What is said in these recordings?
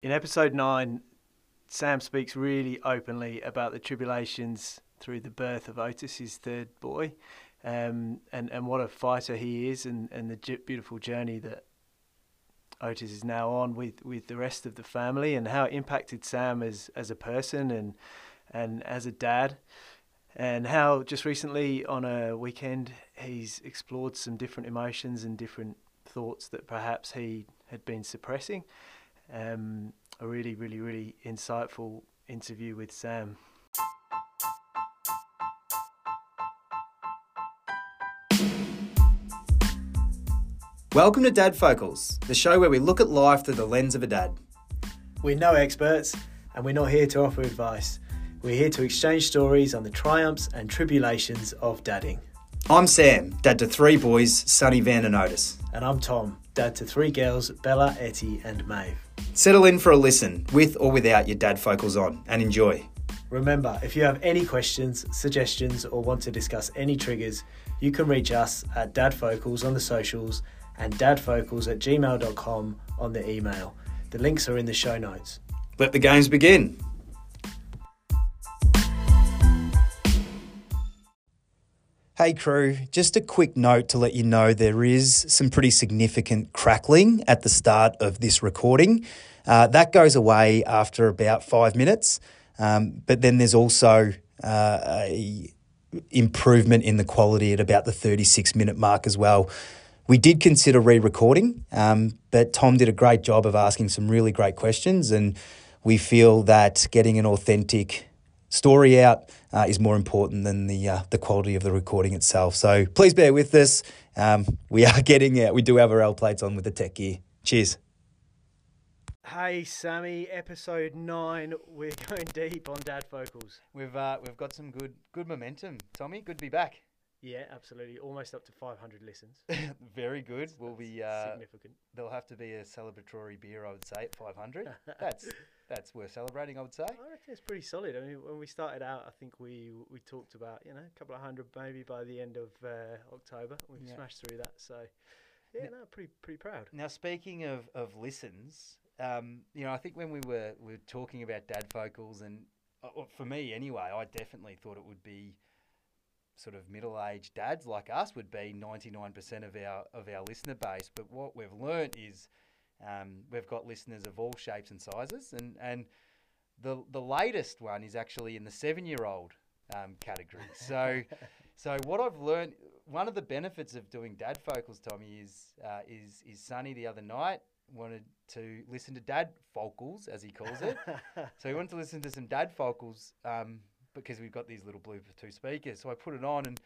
In episode nine, Sam speaks really openly about the tribulations through the birth of Otis, his third boy, um, and and what a fighter he is, and and the beautiful journey that Otis is now on with with the rest of the family, and how it impacted Sam as as a person and and as a dad, and how just recently on a weekend he's explored some different emotions and different thoughts that perhaps he had been suppressing. Um, a really, really, really insightful interview with Sam. Welcome to Dad Focals, the show where we look at life through the lens of a dad. We're no experts and we're not here to offer advice. We're here to exchange stories on the triumphs and tribulations of dadding. I'm Sam, dad to three boys, Sonny, Vann, and Otis. And I'm Tom, dad to three girls, Bela, Ettie, and Maeve. Settle in for a listen, with or without your Dad Focals on, and enjoy. Remember, if you have any questions, suggestions, or want to discuss any triggers, you can reach us at dadfocals on the socials and dadfocals at gmail.com on the email. The links are in the show notes. Let the games begin. Hey crew, just a quick note to let you know there is some pretty significant crackling at the start of this recording. Uh, that goes away after about five minutes, um, but then there's also uh, a improvement in the quality at about the 36 minute mark as well. We did consider re recording, um, but Tom did a great job of asking some really great questions, and we feel that getting an authentic story out uh, is more important than the uh, the quality of the recording itself. So please bear with us. Um, we are getting out. We do have our L plates on with the tech gear. Cheers. Hey Sammy, episode nine. We're going deep on dad focals. We've uh, we've got some good good momentum, Tommy. Good to be back. Yeah, absolutely. Almost up to 500 listens. Very good. We'll be uh, significant. There'll have to be a celebratory beer, I would say, at 500. That's that's worth celebrating, I would say. I reckon it's pretty solid. I mean, when we started out, I think we we talked about you know a couple of hundred maybe by the end of uh, October. We've Yeah. smashed through that, so yeah, N- no, pretty pretty proud. Now, speaking of, of listens, um, you know, I think when we were we were talking about dad focals, and uh, for me anyway, I definitely thought it would be sort of middle aged dads like us would be ninety nine percent of our of our listener base. But what we've learnt is um, we've got listeners of all shapes and sizes, and and the the latest one is actually in the seven year old um, category. So. So what I've learned, one of the benefits of doing dad focals, Tommy, is uh, is is Sonny the other night wanted to listen to dad focals as he calls it. so he wanted to listen to some dad focals um, because we've got these little Bluetooth speakers. So I put it on and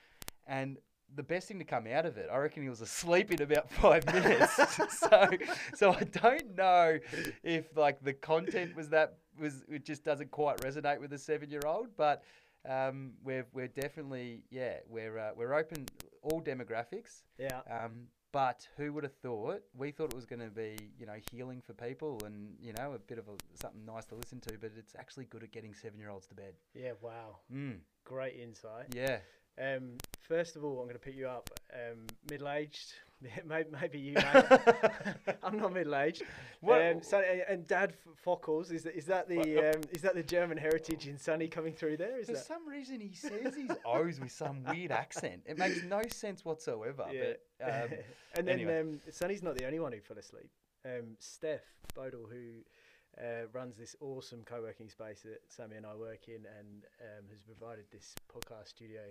and the best thing to come out of it, I reckon he was asleep in about five minutes. so so I don't know if like the content was that was it just doesn't quite resonate with a seven year old, but um, we're we're definitely yeah we're uh, we're open all demographics. yeah, Um, but who would have thought? We thought it was going to be, you know, healing for people and you know a bit of a, something nice to listen to. But it's actually good at getting seven-year-olds to bed. yeah. Wow, Mm, great insight. yeah. Um, first of all, I'm going to pick you up. Um, middle aged, maybe, maybe you. I'm not middle aged. Um, so, and, Dad Fockles is that is that the um, is that the German heritage in Sonny coming through there? Is For that some reason, he says his O's with some weird accent. It makes no sense whatsoever. yeah? But um, and then anyway. um, Sonny's not the only one who fell asleep. Um, Steph Bodle, who uh, runs this awesome co-working space that Sammy and I work in, and um, has provided this podcast studio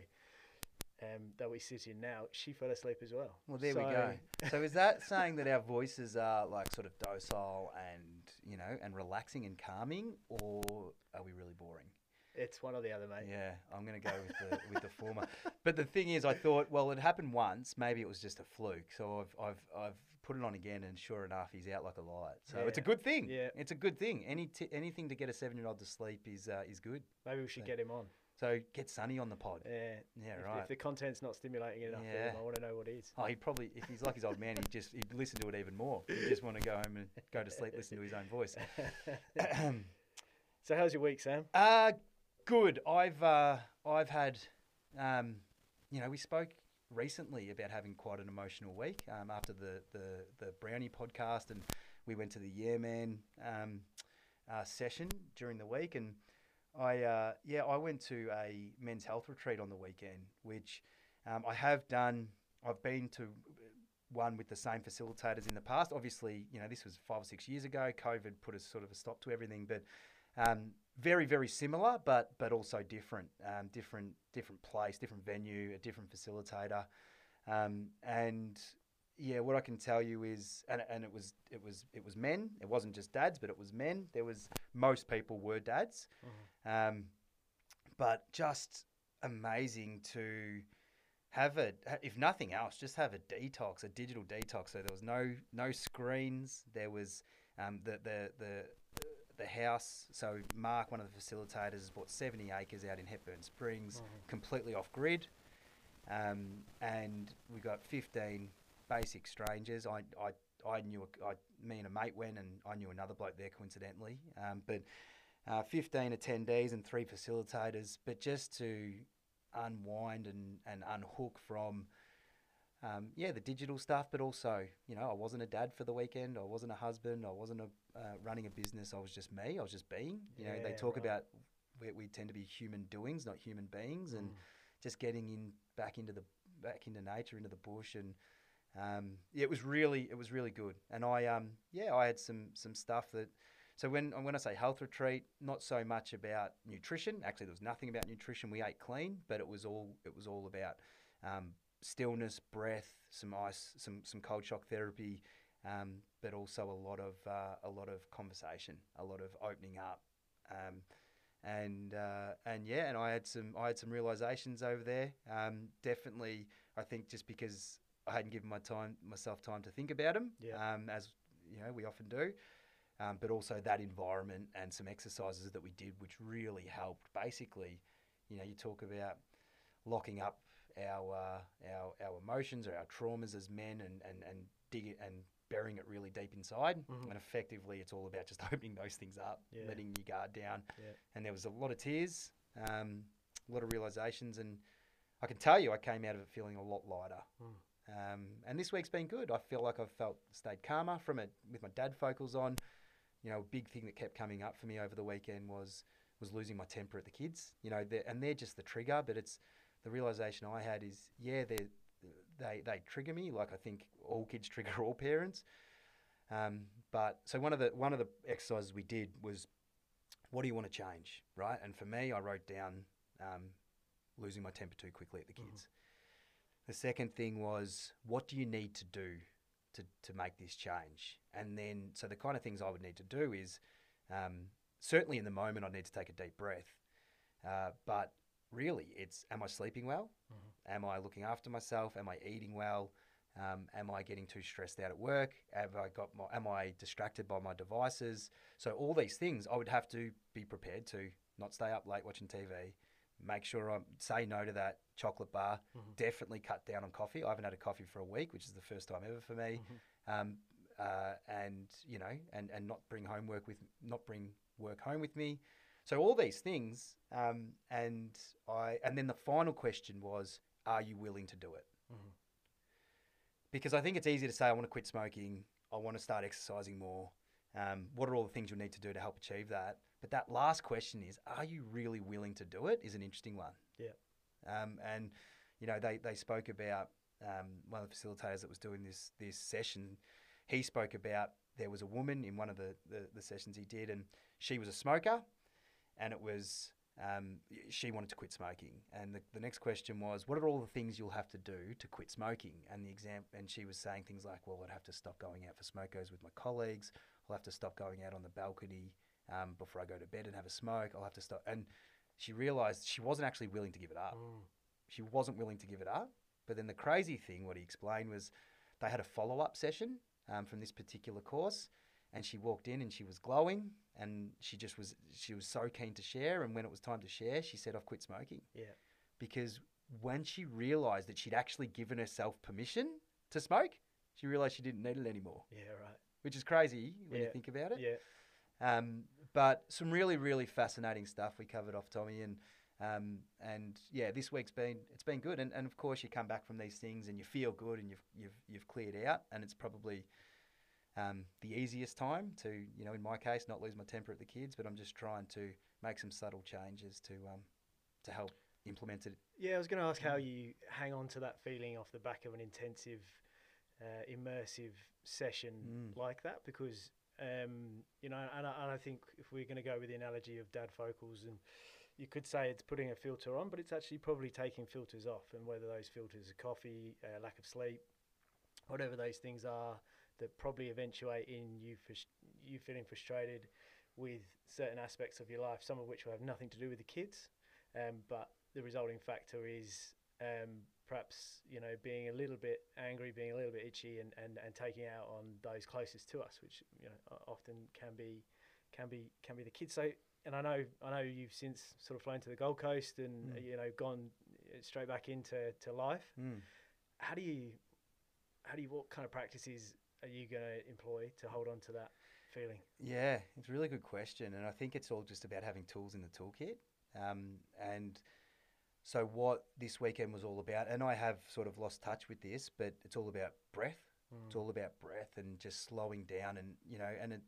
um, that we sit in now, she fell asleep as well. well, there we go. So is that saying that our voices are like sort of docile and you know and relaxing and calming, or are we really boring? It's one or the other, mate. Yeah, I'm going to go with the with the former. But the thing is, I thought, well, it happened once. Maybe it was just a fluke. So I've I've I've put it on again, and sure enough, he's out like a light. So it's a good thing. yeah. it's a good thing. Any t- anything to get a seven year old to sleep is uh, is good. Maybe we should So- get him on. So get Sonny on the pod. Yeah. Yeah, if, right. If the content's not stimulating enough, for him, I want to know what is. Oh, he probably if he's like his old man, he'd just he'd listen to it even more. He'd just want to go home and go to sleep, listen to his own voice. so, how's your week, Sam? Uh good. I've uh, I've had, um, you know, we spoke recently about having quite an emotional week um, after the, the the Brownie podcast, and we went to the Yeah Man um, uh, session during the week, and I uh, yeah I went to a men's health retreat on the weekend, which um, I have done. I've been to one with the same facilitators in the past. Obviously, you know this was five or six years ago. COVID put a sort of a stop to everything, but um, very very similar, but but also different. Um, different different place, different venue, a different facilitator, um, and yeah, what I can tell you is, and, and it was it was it was men. It wasn't just dads, but it was men. There was most people were dads, um, but just amazing to have a if nothing else, just have a detox, a digital detox. So there was no no screens. There was um, the the the the house. So Mark, one of the facilitators, has bought seventy acres out in Hepburn Springs, completely off grid, um, and we got fifteen basic strangers. I I I knew a, I, me and a mate went, and I knew another bloke there coincidentally. Um, but uh, 15 attendees and three facilitators, but just to unwind and, and unhook from, um, yeah, the digital stuff, but also, you know, I wasn't a dad for the weekend. I wasn't a husband. I wasn't a, uh, running a business. I was just me. I was just being. You know, they talk right. about we, we tend to be human doings, not human beings, and Mm. just getting in back into the back into nature, into the bush, and um, yeah, it was really it was really good. And I um yeah, I had some some stuff that. So when when I say health retreat, not so much about nutrition. Actually, there was nothing about nutrition. We ate clean, but it was all it was all about um, stillness, breath, some ice, some some cold shock therapy, um, but also a lot of uh, a lot of conversation, a lot of opening up, um, and uh, and yeah, and I had some I had some realizations over there. Um, definitely, I think just because I hadn't given my time myself time to think about them, Yeah. um, as you know we often do. Um, but also that environment and some exercises that we did, which really helped. Basically, you know, you talk about locking up our uh, our our emotions or our traumas as men and and and dig it and burying it really deep inside. Mhm. And effectively, it's all about just opening those things up, Yeah. letting your guard down. Yeah. And there was a lot of tears, um, a lot of realizations, and I can tell you, I came out of it feeling a lot lighter. Mm. Um, and this week's been good. I feel like I've felt stayed calmer from it with my dad focals on. You know, a big thing that kept coming up for me over the weekend was was losing my temper at the kids. You know, they're, and they're just the trigger, but it's the realization I had is yeah, they they they trigger me like I think all kids trigger all parents. Um, but so one of the one of the exercises we did was what do you want to change, right? And for me, I wrote down um, losing my temper too quickly at the Mhm. kids. The second thing was what do you need to do to, to make this change? And then, so the kind of things I would need to do is um, certainly in the moment, I need to take a deep breath. Uh, but really, it's am I sleeping well? Mhm. Am I looking after myself? Am I eating well? Um, am I getting too stressed out at work? Have I got my, am I distracted by my devices? So all these things, I would have to be prepared to not stay up late watching TV. Make sure I say no to that chocolate bar. Mhm. Definitely cut down on coffee. I haven't had a coffee for a week, which is the first time ever for me. Mhm. Um, uh, and you know, and and not bring homework with, not bring work home with me. So all these things, um, and I, and then the final question was, are you willing to do it? Mhm. because I think it's easy to say I want to quit smoking, I want to start exercising more. Um, what are all the things you'll need to do to help achieve that? But that last question is, are you really willing to do it? Is an interesting one. Yeah. Um, and you know, they they spoke about um, one of the facilitators that was doing this this session. He spoke about there was a woman in one of the, the, the sessions he did, and she was a smoker, and it was um, she wanted to quit smoking. And the, the next question was, what are all the things you'll have to do to quit smoking? And the exam, and she was saying things like, well, I'd have to stop going out for smokers with my colleagues. I'll have to stop going out on the balcony um, before I go to bed and have a smoke. I'll have to stop. And she realized she wasn't actually willing to give it up. Mm. She wasn't willing to give it up. But then the crazy thing, what he explained was, they had a follow up session um, from this particular course, and she walked in and she was glowing, and she just was she was so keen to share. And when it was time to share, she said, "I've quit smoking." Yeah. because when she realized that she'd actually given herself permission to smoke, she realized she didn't need it anymore, Yeah. Right. which is crazy when you think about it. Yeah. Um, but some really, really fascinating stuff we covered off Tommy, and um, and yeah, this week's been it's been good, and, and of course you come back from these things and you feel good and you've you've you've cleared out, and it's probably um, the easiest time to, you know, in my case, not lose my temper at the kids, but I'm just trying to make some subtle changes to um, to help implement it. Yeah, I was going to ask how you hang on to that feeling off the back of an intensive, uh, immersive session Mm. like that, because um, you know, and I, and I think if we're going to go with the analogy of dad focals, and you could say it's putting a filter on, but it's actually probably taking filters off, and whether those filters are coffee, uh, lack of sleep, whatever those things are that probably eventuate in you you feeling frustrated with certain aspects of your life, some of which will have nothing to do with the kids, um, but the resulting factor is um, perhaps you know being a little bit angry, being a little bit itchy, and, and, and taking out on those closest to us, which you know often can be can be can be the kids. So, and I know I know you've since sort of flown to the Gold Coast and Mm. you know gone uh, straight back into to life. Mm. How do you how do you what kind of practices are you going to employ to hold on to that feeling? Yeah, it's a really good question, and I think it's all just about having tools in the toolkit. Um, and so, what this weekend was all about, and I have sort of lost touch with this, but it's all about breath. Hmm. It's all about breath and just slowing down, and you know, and it,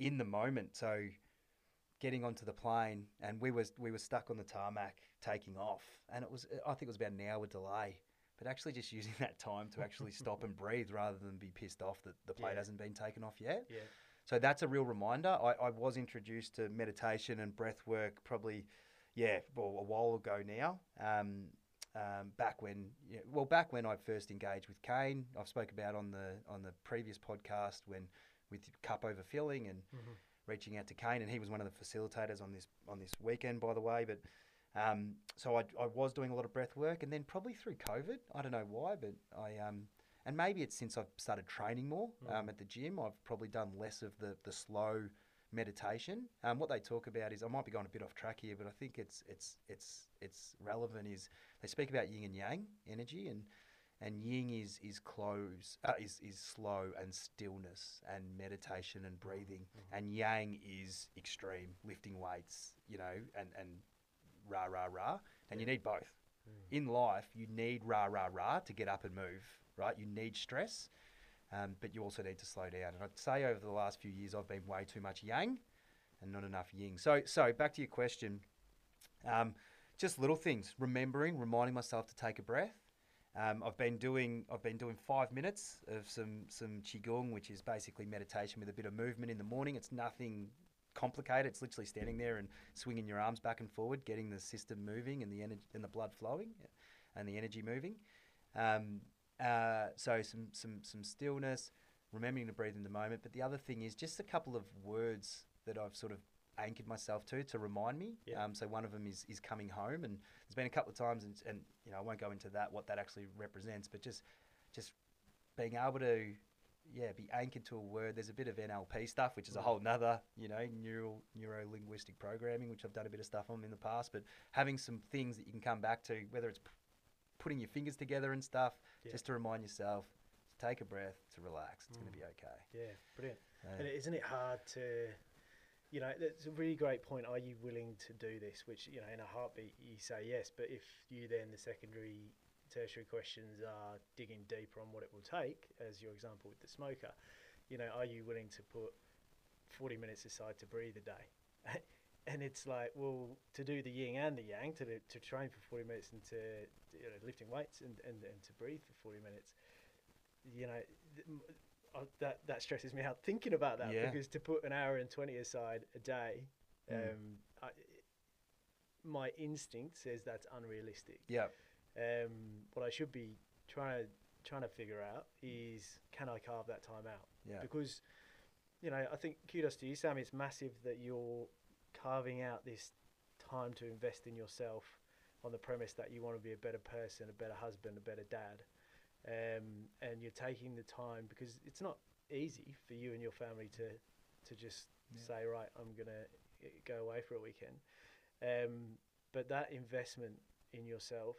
in the moment. So, getting onto the plane, and we was we were stuck on the tarmac taking off, and it was I think it was about an hour delay. But actually, just using that time to actually stop and breathe rather than be pissed off that the plane Yeah. hasn't been taken off yet. Yeah. So that's a real reminder. I, I was introduced to meditation and breath work probably, yeah, well, a while ago now. Um, um, back when, yeah, well, back when I first engaged with Kane, I've spoke about on the on the previous podcast when with cup overfilling and Mhm. reaching out to Kane, and he was one of the facilitators on this on this weekend, by the way. But um, so I, I was doing a lot of breath work, and then probably through COVID, I don't know why, but I um, and maybe it's since I've started training more Mm. um, at the gym, I've probably done less of the the slow meditation. Um, what they talk about is I might be going a bit off track here, but I think it's it's it's it's relevant. Is they speak about yin and yang energy and and yin is is close uh, is is slow and stillness and meditation and breathing. And yang is extreme lifting weights you know and and rah rah rah. And you need both. In life you need rah rah rah to get up and move right? You need stress um, but you also need to slow down and I'd say over the last few years I've been way too much yang and not enough yin so so back to your question um, just little things remembering reminding myself to take a breath um, I've been doing I've been doing five minutes of some some qigong, which is basically meditation with a bit of movement in the morning. It's nothing complicated. It's literally standing there and swinging your arms back and forward, getting the system moving and the energy and the blood flowing, and the energy moving. Um, uh, so some some some stillness, remembering to breathe in the moment. But the other thing is just a couple of words that I've sort of anchored myself to to remind me. Yeah. Um, so one of them is is coming home, and there's been a couple of times, and, and you know I won't go into that what that actually represents, but just just being able to yeah be anchored to a word. There's a bit of NLP stuff, which is a whole nother you know neural neuro linguistic programming, which I've done a bit of stuff on in the past. But having some things that you can come back to, whether it's putting your fingers together and stuff, Yeah. just to remind yourself to take a breath, to relax. It's Mm. going to be okay. Yeah, brilliant. Uh, And isn't it hard to, you know, it's a really great point. Are you willing to do this? Which, you know, in a heartbeat, you say yes. But if you then, the secondary, tertiary questions are digging deeper on what it will take, as your example with the smoker, you know, are you willing to put 40 minutes aside to breathe a day? and it's like, well, to do the yin and the yang, to, do, to train for 40 minutes and to, you know, lifting weights and, and, and to breathe for 40 minutes, you know, th- m- uh, that that stresses me out thinking about that Yeah. because to put an hour and 20 aside a day um, Mm. I, my instinct says that's unrealistic yeah. um, what I should be trying to trying to figure out is can I carve that time out Yeah. because you know I think kudos to you Sam it's massive that you're carving out this time to invest in yourself on the premise that you want to be a better person a better husband a better dad um, and you're taking the time because it's not easy for you and your family to to just Yeah. say right I'm gonna uh, go away for a weekend um, but that investment in yourself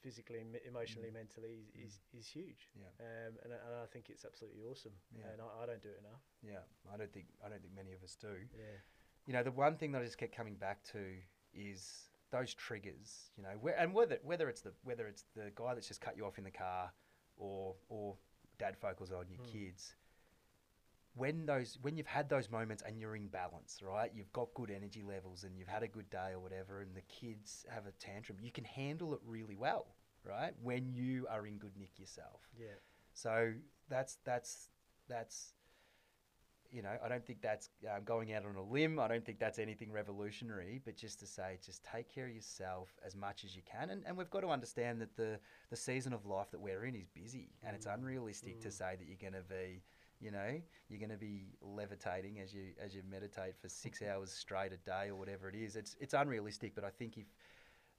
physically emotionally Mm. mentally is, is, is huge Yeah. um, and, I- and I think it's absolutely awesome Yeah. and I, I don't do it enough Yeah. I don't think I don't think many of us do. yeah you know, the one thing that I just kept coming back to is those triggers. You know, where, and whether whether it's the whether it's the guy that's just cut you off in the car, or or dad focus on your Mm. kids. when those when you've had those moments and you're in balance, right? You've got good energy levels and you've had a good day or whatever, and the kids have a tantrum, you can handle it really well, right? When you are in good nick yourself. Yeah. So that's that's that's you know I don't think that's um, going out on a limb. I don't think that's anything revolutionary. But just to say, just take care of yourself as much as you can, and, and we've got to understand that the the season of life that we're in is busy, and it's Mm. unrealistic to Mm. say that you're going to be you know you're going to be levitating as you as you meditate for six hours straight a day or whatever it is. It's it's unrealistic. But I think if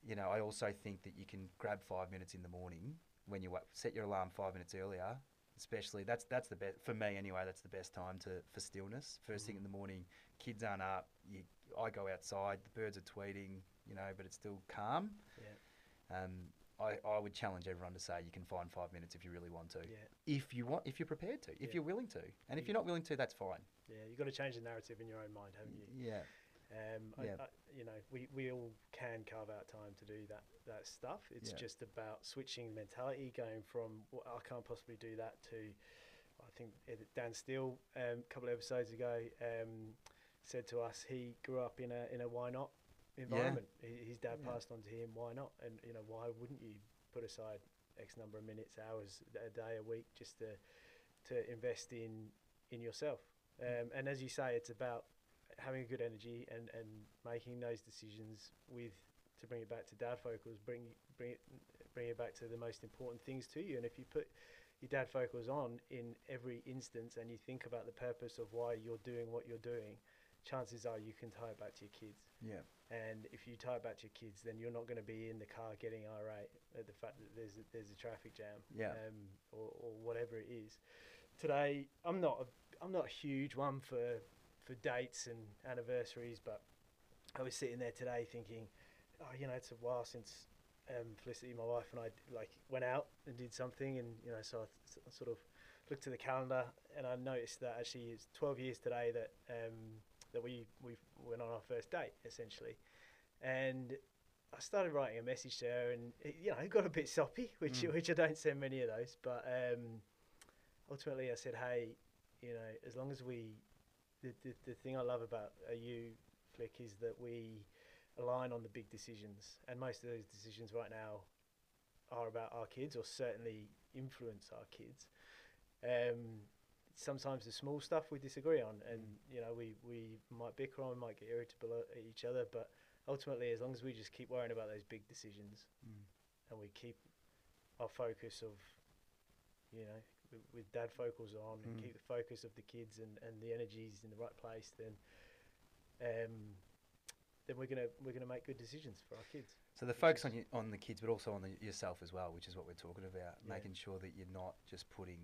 you know, I also think that you can grab five minutes in the morning when you set your alarm five minutes earlier. Especially, that's that's the best for me anyway. That's the best time to for stillness. First thing in the morning, kids aren't up. You, I go outside. The birds are tweeting, you know, but it's still calm. Yeah. Um, I, I would challenge everyone to say you can find five minutes if you really want to. Yeah. If you want, if you're prepared to, if Yeah. you're willing to, and if You- you're not willing to, that's fine. Yeah. You've got to change the narrative in your own mind, haven't you? Yeah. Um, Yeah. I, I, you know, we, we all can carve out time to do that that stuff. It's Yeah. just about switching mentality, going from well, I can't possibly do that to I think Dan Steele um, a couple of episodes ago um, said to us he grew up in a in a why not environment. Hi- His dad Yeah. passed on to him why not, and you know why wouldn't you put aside X number of minutes, hours, a day, a week just to to invest in in yourself. Um, and as you say, it's about having a good energy and, and making those decisions with to bring it back to dad focals, bring bring it bring it back to the most important things to you. And if you put your dad focals on in every instance and you think about the purpose of why you're doing what you're doing, chances are you can tie it back to your kids. Yeah. And if you tie it back to your kids, then you're not going to be in the car getting irate at the fact that there's a, there's a traffic jam, Yeah. um, or, or whatever it is. Today, I'm not a, I'm not a huge one for for dates and anniversaries, but I was sitting there today thinking, oh, you know, it's a while since um, Felicity, my wife, and I like went out and did something, and you know, so I th- sort of looked at the calendar and I noticed that actually it's 12 years today that um, that we we went on our first date essentially, and I started writing a message to her, and it, you know, it got a bit soppy, which Mm. which I don't send many of those, but um, ultimately I said, hey, you know, as long as we, the the, the thing I love about you, Flick, is that we align on the big decisions, and most of those decisions right now are about our kids, or certainly influence our kids. Um, sometimes the small stuff we disagree on, and you know we, we might bicker on, might get irritable at each other, but ultimately, as long as we just keep worrying about those big decisions, Mm. and we keep our focus of, you know, with, with dad focals on, and Mm. keep the focus of the kids and, and the energies in the right place, then, um, then we're gonna we're gonna make good decisions for our kids. So the focus on you, on the kids, but also on the, yourself as well, which is what we're talking about. Yeah. Making sure that you're not just putting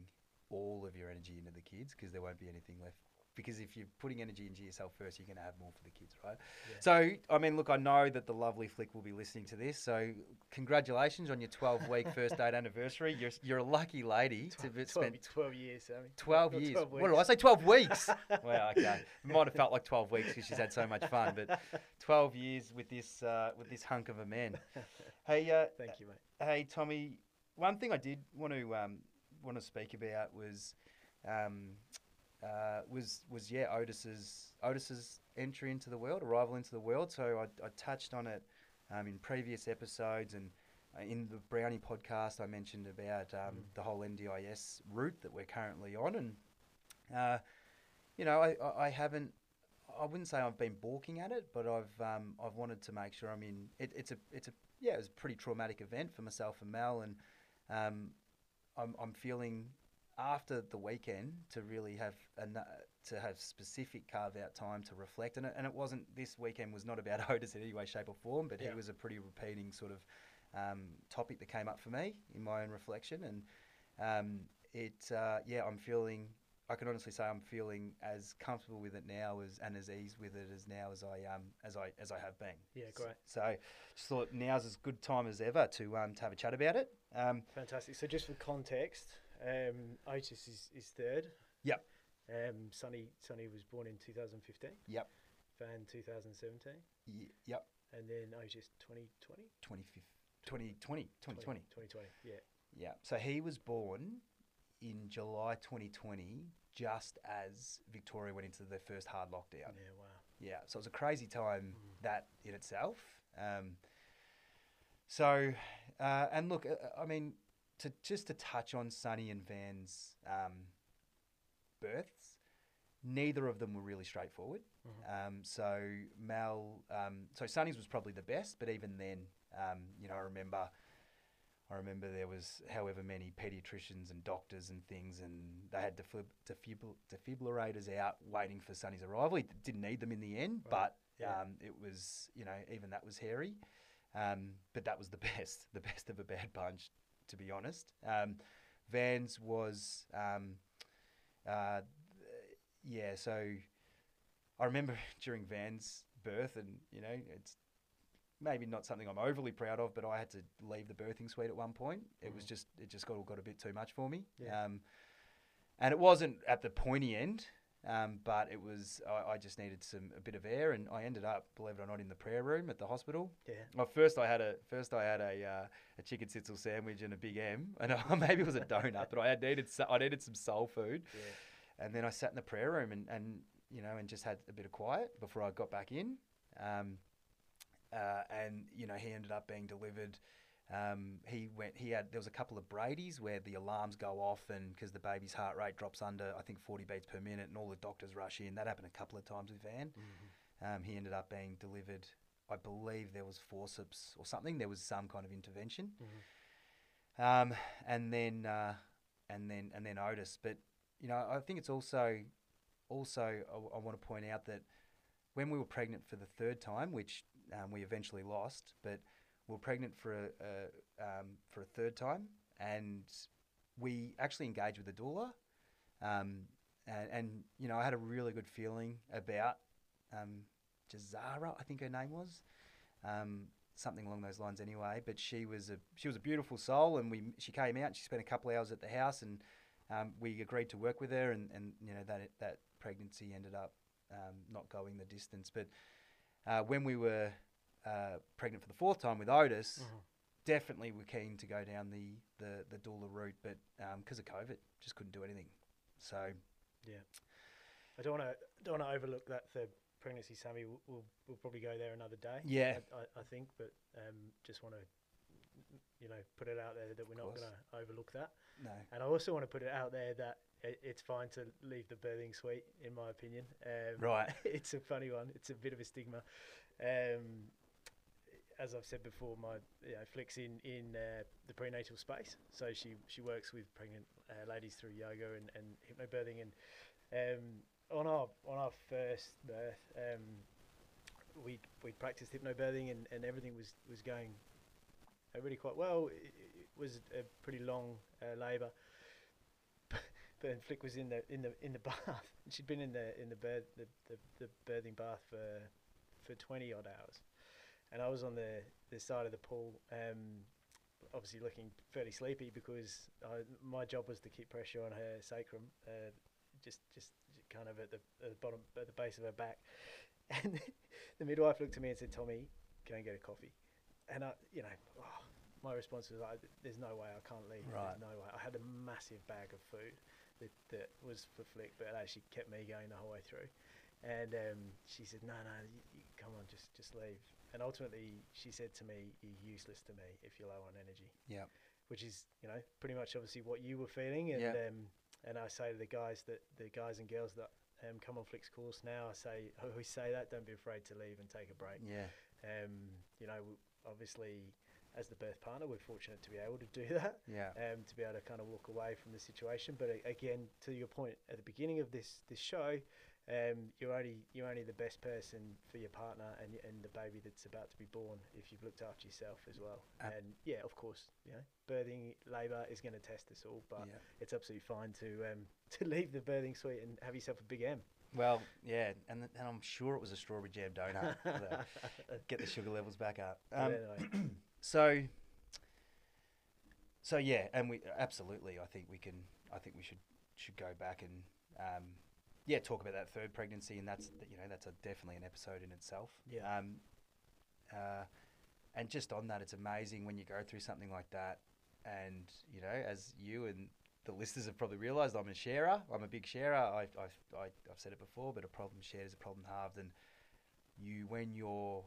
all of your energy into the kids, because there won't be anything left. Because if you're putting energy into yourself first, you're going to have more for the kids, right? Yeah. So, I mean, look, I know that the lovely Flick will be listening to this. So, congratulations on your 12 week first date anniversary. You're, you're a lucky lady to have 12, spent 12 years, Sammy. 12 Not years. 12 what did I say? 12 weeks. well, okay. It might have felt like 12 weeks because she's had so much fun, but 12 years with this uh, with this hunk of a man. Hey, uh, Thank you, mate. hey, Tommy. One thing I did want to um, want to speak about was um, uh, was was yeah Otis's Otis's entry into the world, arrival into the world. So I, I touched on it um, in previous episodes and. uh, In the Brownie podcast, I mentioned about um, Mm. the whole NDIS route that we're currently on, and uh, you know, I, I, I haven't. I wouldn't say I've been balking at it, but I've um, I've wanted to make sure I mean. It, it's a it's a yeah, it was a pretty traumatic event for myself and Mel, and um, I'm I'm feeling after the weekend to really have an, to have specific carve out time to reflect, and it, and it wasn't this weekend was not about Otis in any way, shape, or form, but Yeah. he was a pretty repeating sort of um, topic that came up for me in my own reflection, and um, it uh, yeah, I'm feeling. I can honestly say I'm feeling as comfortable with it now as and as ease with it as now as I um as I as I have been. Yeah, great. So, just thought now's as good time as ever to um to have a chat about it. Um, Fantastic. So just for context, um, Otis is, is third. Yep. Um, Sonny Sonny was born in 2015. Yep. Vann 2017, y- yep, and then Otis 2020. 20, 2020, 2020. 2020. Yeah. Yeah. So he was born in July 2020, just as Victoria went into their first hard lockdown. Yeah, wow. Yeah, so it was a crazy time Mm. that in itself. Um, so, uh, and look, uh, I mean, to just to touch on Sonny and Vann's um, births, neither of them were really straightforward. Mhm. Um, so Mel, um, so Sonny's was probably the best, but even then, um, you know, I remember. I remember there was however many pediatricians and doctors and things, and they had defib- defibr- defibrillators out waiting for Sonny's arrival. He didn't need them in the end, Right. but Yeah. um, it was, you know, even that was hairy. Um, but that was the best, the best of a bad bunch, to be honest. Um, Vanns was, um, uh, yeah, so I remember during Vann's birth, and, you know, it's maybe not something I'm overly proud of, but I had to leave the birthing suite at one point. It was Mhm. just, it just got, got a bit too much for me. Yeah. Um, and it wasn't at the pointy end, um, but it was. I, I just needed some a bit of air, and I ended up, believe it or not, in the prayer room at the hospital. Yeah. Well, first I had a first I had a uh, a chicken schnitzel sandwich and a big M, and uh, maybe it was a donut, but I had needed so- I needed some soul food, Yeah. and then I sat in the prayer room and, and you know and just had a bit of quiet before I got back in, um, uh, and you know he ended up being delivered. Um, he went. He had. There was a couple of bradys where the alarms go off, and because the baby's heart rate drops under, I think, 40 beats per minute, and all the doctors rush in. That happened a couple of times with Vann. Mhm. Um, he ended up being delivered. I believe there was forceps or something. There was some kind of intervention. Mhm. Um, and then uh, and then and then Otis. But you know, I think it's also also I, I want to point out that when we were pregnant for the third time, which um, we eventually lost, but were pregnant for a, a um, for a third time, and we actually engaged with a doula. Um, and, and you know, I had a really good feeling about um, Jazara, I think her name was. Um, something along those lines anyway. But she was a she was a beautiful soul, and we she came out. She spent a couple hours at the house, and um, we agreed to work with her. And, and you know that that pregnancy ended up um, not going the distance. But uh, when we were uh, pregnant for the fourth time with Otis, Mhm. definitely were keen to go down the the, the doula route, but because of COVID, just couldn't do anything. So yeah, I don't want to don't want to overlook that third pregnancy, Sammy. We'll, we'll, we'll probably go there another day. Yeah. I, I, I think, but um, just want to you know put it out there that we're not going to overlook that. no, And I also want to put it out there that it, it's fine to leave the birthing suite, in my opinion. Um, Right. it's a funny one. It's a bit of a stigma. Um, as I've said before, my you know, Flick's in in uh, the prenatal space, so she she works with pregnant uh, ladies through yoga and, and hypnobirthing. And um, on our on our first birth, um, we we practiced hypnobirthing and, and everything was was going uh, really quite well. It, it was a pretty long uh, labour. But Flick was in the in the in the bath. She'd been in the in the birth the, the, the birthing bath for for twenty odd hours, and I was on the the side of the pool, um, obviously looking fairly sleepy because I, my job was to keep pressure on her sacrum, uh, just just kind of at the, at the bottom at the base of her back, and the midwife looked at me and said, "Tommy, go and get a coffee," and I, you know. Oh, my response was like, "There's no way I can't leave. Right. There's no way." I had a massive bag of food that, that was for Flick, but it actually kept me going the whole way through. And um, she said, "No, no, you, you, come on, just just leave." And ultimately, she said to me, "You're useless to me if you're low on energy." Yeah. Which is, you know, pretty much obviously what you were feeling. And Yeah. um, and I say to the guys that the guys and girls that um, come on Flick's course now, I say, I always say that, don't be afraid to leave and take a break. Yeah. Um, you know, obviously, as the birth partner, we're fortunate to be able to do that Yeah. um, to be able to kind of walk away from the situation. But again, to your point at the beginning of this this show, um, you're only you're only the best person for your partner and and the baby that's about to be born if you've looked after yourself as well. And yeah, of course, you know, birthing labour is going to test us all, but yeah. it's absolutely fine to um, to leave the birthing suite and have yourself a big M. Well, yeah, and, th- and I'm sure it was a strawberry jam donut. get the sugar levels back up. Um, anyway, so, so yeah, and we absolutely. I think we can. I think we should should go back and um, yeah, talk about that third pregnancy, and that's you know that's a, definitely an episode in itself. Yeah. Um, uh, and just on that, it's amazing when you go through something like that, and you know, as you and the listeners have probably realised I'm a sharer. I'm a big sharer. I, I, I, I've said it before, but a problem shared is a problem halved. And you, when you're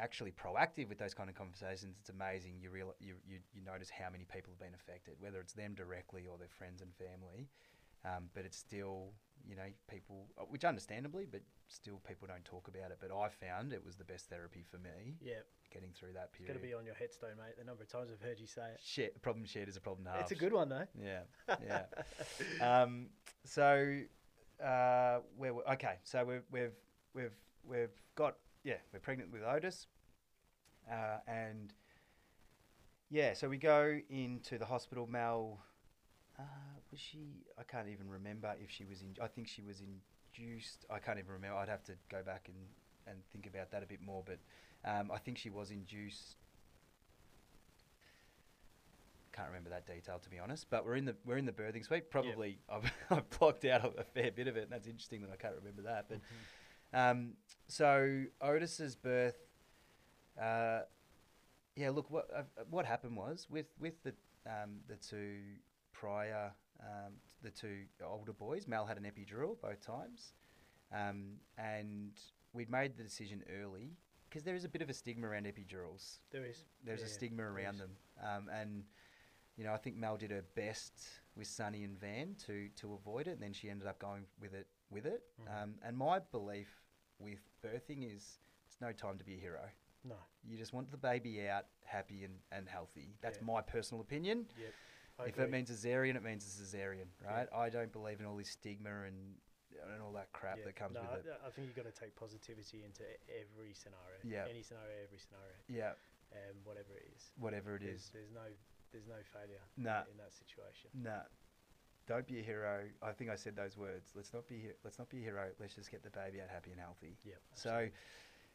actually proactive with those kind of conversations, it's amazing. You, real, you, you, you notice how many people have been affected, whether it's them directly or their friends and family. Um, but it's still, you know, people, uh, which understandably, but still people don't talk about it. But I found it was the best therapy for me Yeah, getting through that period. it's going to be on your headstone, mate. The number of times I've heard you say it. Share, problem shared is a problem halved. It's a good one though. Yeah, yeah. um, so, uh, where we okay, so we've we've we've we've got yeah, we're pregnant with Otis, uh, and yeah, so we go into the hospital. Mel, uh, was she? I can't even remember if she was in. I think she was induced. I can't even remember. I'd have to go back and and think about that a bit more. But um, I think she was induced can't remember that detail to be honest. But we're in the we're in the birthing suite. Probably I've, I've blocked out a, fair bit of it, and that's interesting that I can't remember that. But um, so Otis's birth, uh, yeah. Look, what uh, what happened was with with the um, the two prior um, the two older boys. Mel had an epidural both times, um, and we'd made the decision early because there is a bit of a stigma around epidurals There is. there's Yeah, a stigma around them. Um, and you know, I think Mel did her best with Sonny and Vann to to avoid it, and then she ended up going with it with it. Mhm. Um, and my belief with birthing is it's no time to be a hero. No. You just want the baby out happy and, and healthy. That's Yeah. my personal opinion. Yep. I if agree. it means a cesarean, it means a cesarean, right? I don't believe in all this stigma and and all that crap Yeah. that comes no, with it. I, I think you've got to take positivity into every scenario. Yeah. Any scenario, every scenario, Yeah, um, whatever it is. whatever it there's, is. There's no, there's no failure Nah. in that situation. Nah. Don't be a hero. I think I said those words. Let's not be let's not be a hero. Let's just get the baby out happy and healthy. Yeah. So,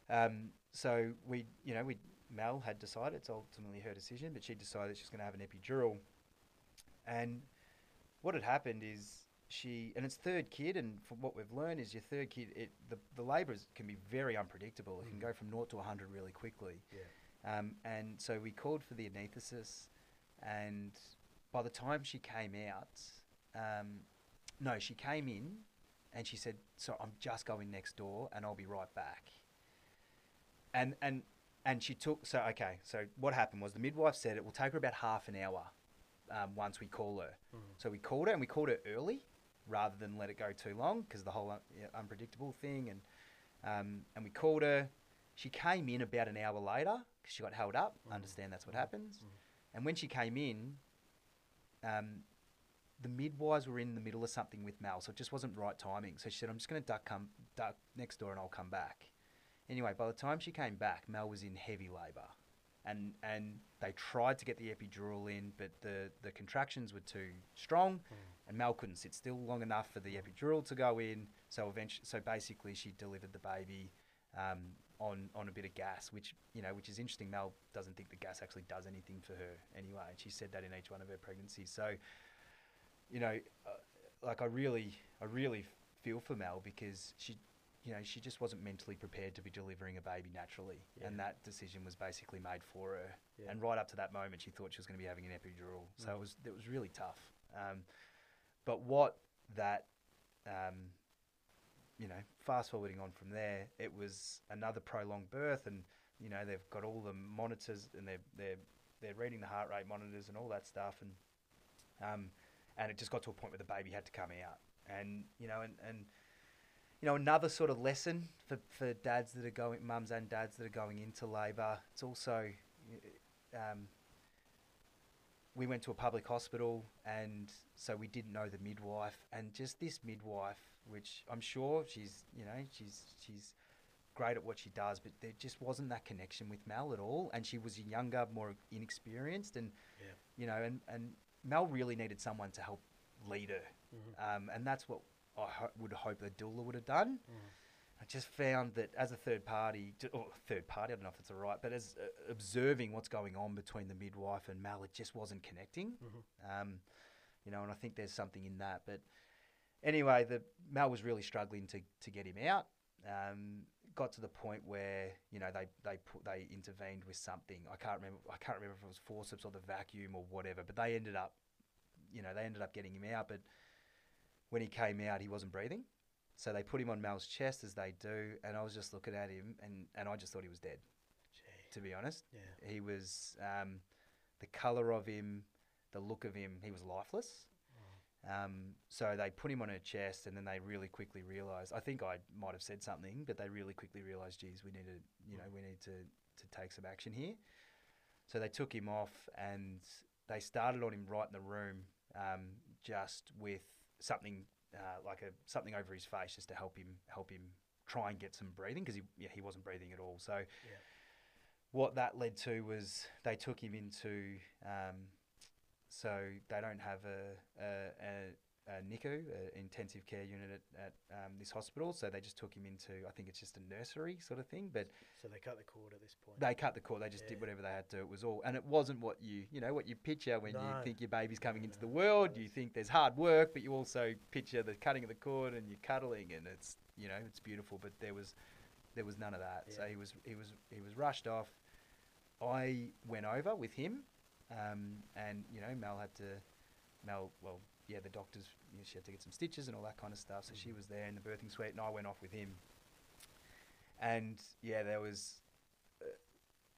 um, so we, you know, we Mel had decided it's ultimately her decision, but she decided she's going to have an epidural. And what had happened is she, and it's third kid, and from what we've learned is your third kid, it the the labours can be very unpredictable. It can Mm. go from naught to hundred really quickly. Yeah. Um, and so we called for the anaesthesis, and by the time she came out, um, no, she came in, and she said, "So I'm just going next door, and I'll be right back." And and and she took so okay. So what happened was the midwife said it will take her about half an hour um, once we call her. Mhm. So we called her, and we called her early rather than let it go too long because the whole un- yeah, unpredictable thing. And um, and we called her. She came in about an hour later because she got held up. Mhm. Understand that's what Mhm. happens. Mhm. And when she came in, um, the midwives were in the middle of something with Mel, so it just wasn't right timing. So she said, "I'm just going to duck come duck next door, and I'll come back." Anyway, by the time she came back, Mel was in heavy labour, and and they tried to get the epidural in, but the the contractions were too strong, Mm. and Mel couldn't sit still long enough for the epidural to go in. So eventually, so basically, she delivered the baby. Um, on, on a bit of gas, which you know, which is interesting. Mel doesn't think the gas actually does anything for her anyway, and she said that in each one of her pregnancies. So, you know, uh, like I really, I really feel for Mel because she, you know, she just wasn't mentally prepared to be delivering a baby naturally, Yeah. and that decision was basically made for her. Yeah. And right up to that moment, she thought she was going to be having an epidural, so Mm. it was it was really tough. Um, but what that um, you know, fast forwarding on from there, it was another prolonged birth, and you know they've got all the monitors, and they're they're they're reading the heart rate monitors and all that stuff, and um, and it just got to a point where the baby had to come out, and you know, and and you know another sort of lesson for for dads that are going, mums and dads that are going into labour. It's also um, we went to a public hospital and so we didn't know the midwife and just this midwife which i'm sure she's you know she's she's great at what she does but there just wasn't that connection with mel at all and she was younger more inexperienced and Yeah. you know and and mel really needed someone to help lead her Mhm. um, and that's what i ho- would hope the doula would have done Mhm. I just found that as a third party, or third party, I don't know if it's a right, but as uh, observing what's going on between the midwife and Mel, it just wasn't connecting. Mhm. Um, you know, and I think there's something in that. But anyway, the Mel was really struggling to, to get him out. Um, got to the point where you know they they put they intervened with something. I can't remember. I can't remember if it was forceps or the vacuum or whatever. But they ended up you know, they ended up getting him out, but when he came out, he wasn't breathing. So they put him on Mel's chest as they do, and I was just looking at him, and, and I just thought he was dead. Gee. To be honest, Yeah. he was um, the color of him, the look of him. He was lifeless. Um, so they put him on her chest, and then they really quickly realised. I think I might have said something, but they really quickly realised, geez, we need to, you know, we need to to take some action here. So they took him off, and they started on him right in the room, um, just with something uh, like a something over his face, just to help him help him try and get some breathing because he yeah, he wasn't breathing at all. So what that led to was they took him into um, so they don't have a, a, a, a NICU, a intensive care unit at, at um, this hospital. So they just took him into, I think it's just a nursery sort of thing. But So they cut the cord at this point. they cut the cord. They just did whatever they had to. It was all, and it wasn't what you, you know, what you picture when you think your baby's coming into the world. no. You think there's hard work, but you also picture the cutting of the cord and you're cuddling, and it's, you know, it's beautiful. But there was, there was none of that. So he was, he was, he was rushed off. I went over with him, um, and you know, Mel had to, Mel, well, yeah, the doctors, you know, she had to get some stitches and all that kind of stuff. So she Mhm. was there in the birthing suite, and I went off with him. And yeah, there was, uh,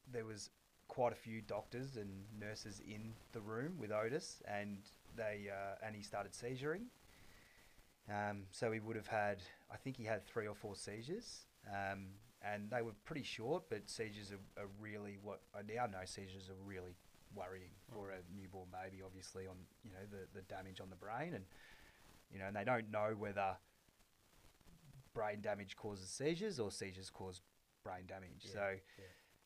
there was quite a few doctors and nurses in the room with Otis, and they, uh, and he started seizuring. Um, so he would have had, I think he had three or four seizures, um, and they were pretty short. But seizures are, are really what I now know. Seizures are really worrying for a newborn baby. Obviously, on you know the the damage on the brain, and you know, and they don't know whether brain damage causes seizures or seizures cause brain damage. Yeah, so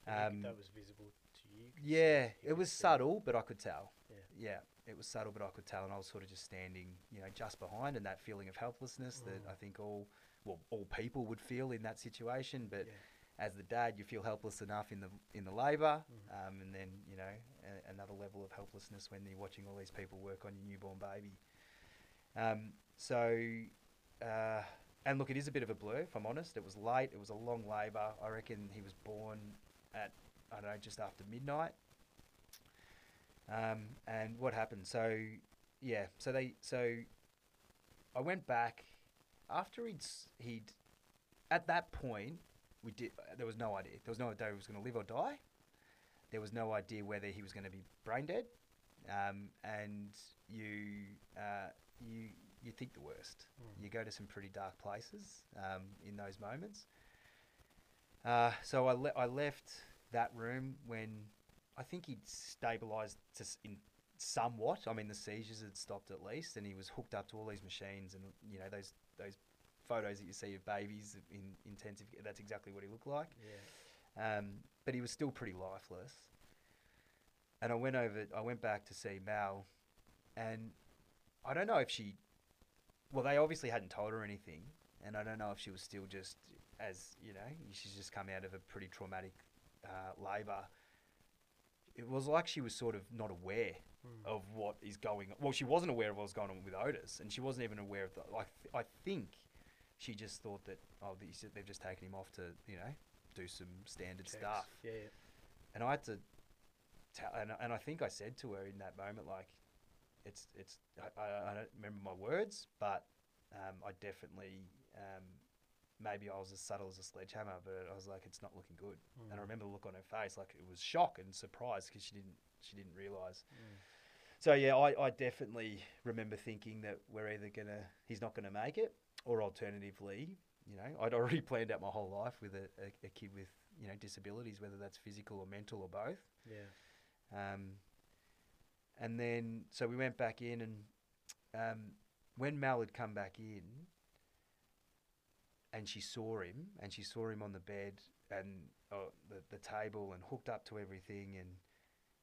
yeah. Um, that was visible to you. yeah, it was subtle, but I could tell. Yeah. Yeah, it was subtle, but I could tell, and I was sort of just standing, you know, just behind, and that feeling of helplessness that Mm. I think all, well, all people would feel in that situation. But Yeah. As the dad, you feel helpless enough in the in the labour, Mhm. um, and then you know a, another level of helplessness when you're watching all these people work on your newborn baby. Um, so, uh, and look, it is a bit of a blur. If I'm honest, it was late. It was a long labour. I reckon he was born at I don't know just after midnight. Um, and what happened? So, yeah. So they so I went back after he'd he'd at that point we did there was no idea there was no idea he was going to live or die. There was no idea whether he was going to be brain dead, um, and you uh, you you think the worst. Mm. You go to some pretty dark places um, in those moments. Uh, so I, le- I left that room when I think he'd stabilised to s- in somewhat. I mean, the seizures had stopped at least, and he was hooked up to all these machines, and you know those those photos that you see of babies in intensive. care, That's exactly what he looked like. Yeah. Um, but he was still pretty lifeless. And I went over. I went back to see Mel, and I don't know if she. Well, they obviously hadn't told her anything, and I don't know if she was still just as you know she's just come out of a pretty traumatic uh, labour. It was like she was sort of not aware Mm. of what is going. On. Well, she wasn't aware of what was going on with Otis, and she wasn't even aware of the. Like, I think she just thought that oh, they've just taken him off to you know do some standard Checks. stuff. Yeah. yeah. And I had to tell, and, and I think I said to her in that moment, like, it's, it's, I, I, I don't remember my words, but um, I definitely, um, maybe I was as subtle as a sledgehammer, but I was like, it's not looking good. And I Mm. remember the look on her face, like it was shock and surprise because she didn't, she didn't realize. Mm. So yeah, I, I definitely remember thinking that we're either gonna, he's not gonna make it, or alternatively, you know, I'd already planned out my whole life with a, a, a kid with, you know, disabilities, whether that's physical or mental or both. Yeah. Um, and then, so we went back in, and um, when Mel had come back in, and she saw him, and she saw him on the bed and uh, the the table, and hooked up to everything, and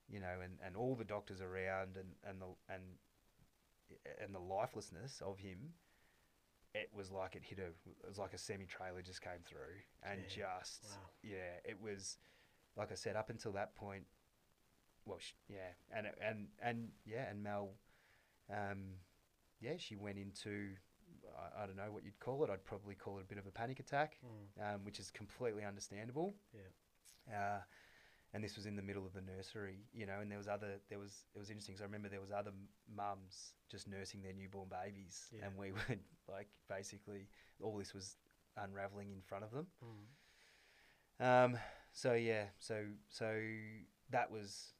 you know, and, and all the doctors around, and and the and and the lifelessness of him. It was like it hit a. It was like a semi trailer just came through, and Yeah. just Wow. yeah, it was like I said, up until that point, well, sh- yeah, and and and yeah, and Mel, um, yeah, she went into, I, I don't know what you'd call it. I'd probably call it a bit of a panic attack, Mm. um, which is completely understandable. Yeah. Uh, and this was in the middle of the nursery, you know, and there was other there was it was interesting. So I remember there was other mums just nursing their newborn babies, Yeah. and we would like basically all this was unraveling in front of them. Mm. Um, so yeah, so so that was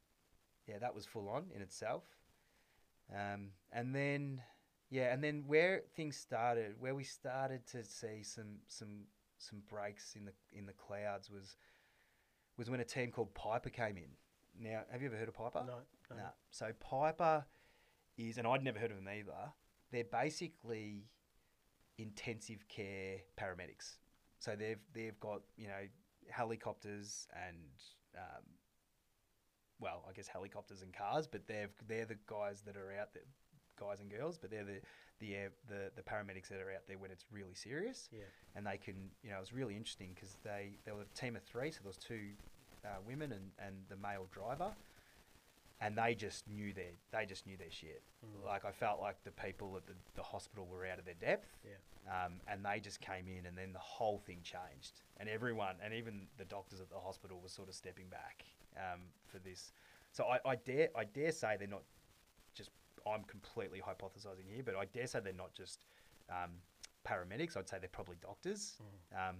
yeah that was full on in itself. Um, and then yeah, and then where things started, where we started to see some some some breaks in the in the clouds was was when a team called Piper came in. Now, have you ever heard of Piper? No, no. No. So Piper is, and I'd never heard of them either. They're basically intensive care paramedics. So they've they've got you know helicopters and um, well, I guess helicopters and cars, but they've they're the guys that are out there, guys and girls, but they're the the air, the the paramedics that are out there when it's really serious Yeah. and they can, you know, it was really interesting because they, they were a team of three, so there was two uh, women and, and the male driver, and they just knew their, they just knew their shit. Mm. Like I felt like the people at the, the hospital were out of their depth, Yeah. um, and they just came in, and then the whole thing changed, and everyone, and even the doctors at the hospital were sort of stepping back um, for this. So I, I dare, I dare say they're not. I'm completely hypothesizing here, but I dare say they're not just um, paramedics. I'd say they're probably doctors. Mm. Um,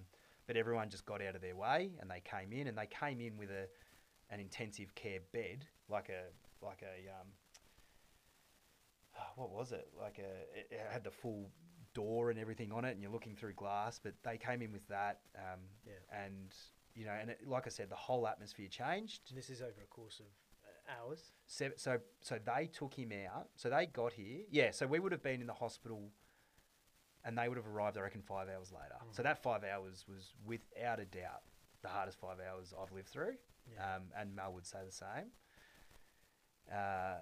but everyone just got out of their way and they came in and they came in with a an intensive care bed, like a like a um, what was it? Like a it, it had the full door and everything on it, and you're looking through glass. But they came in with that, um, Yeah. and you know, and it, like I said, the whole atmosphere changed. And this is over a course of hours. So, so, so they took him out. So they got here. Yeah. So we would have been in the hospital, and they would have arrived. I reckon five hours later. So Mm. that five hours was without a doubt the hardest five hours I've lived through. Yeah. Um, and Mel would say the same. Uh,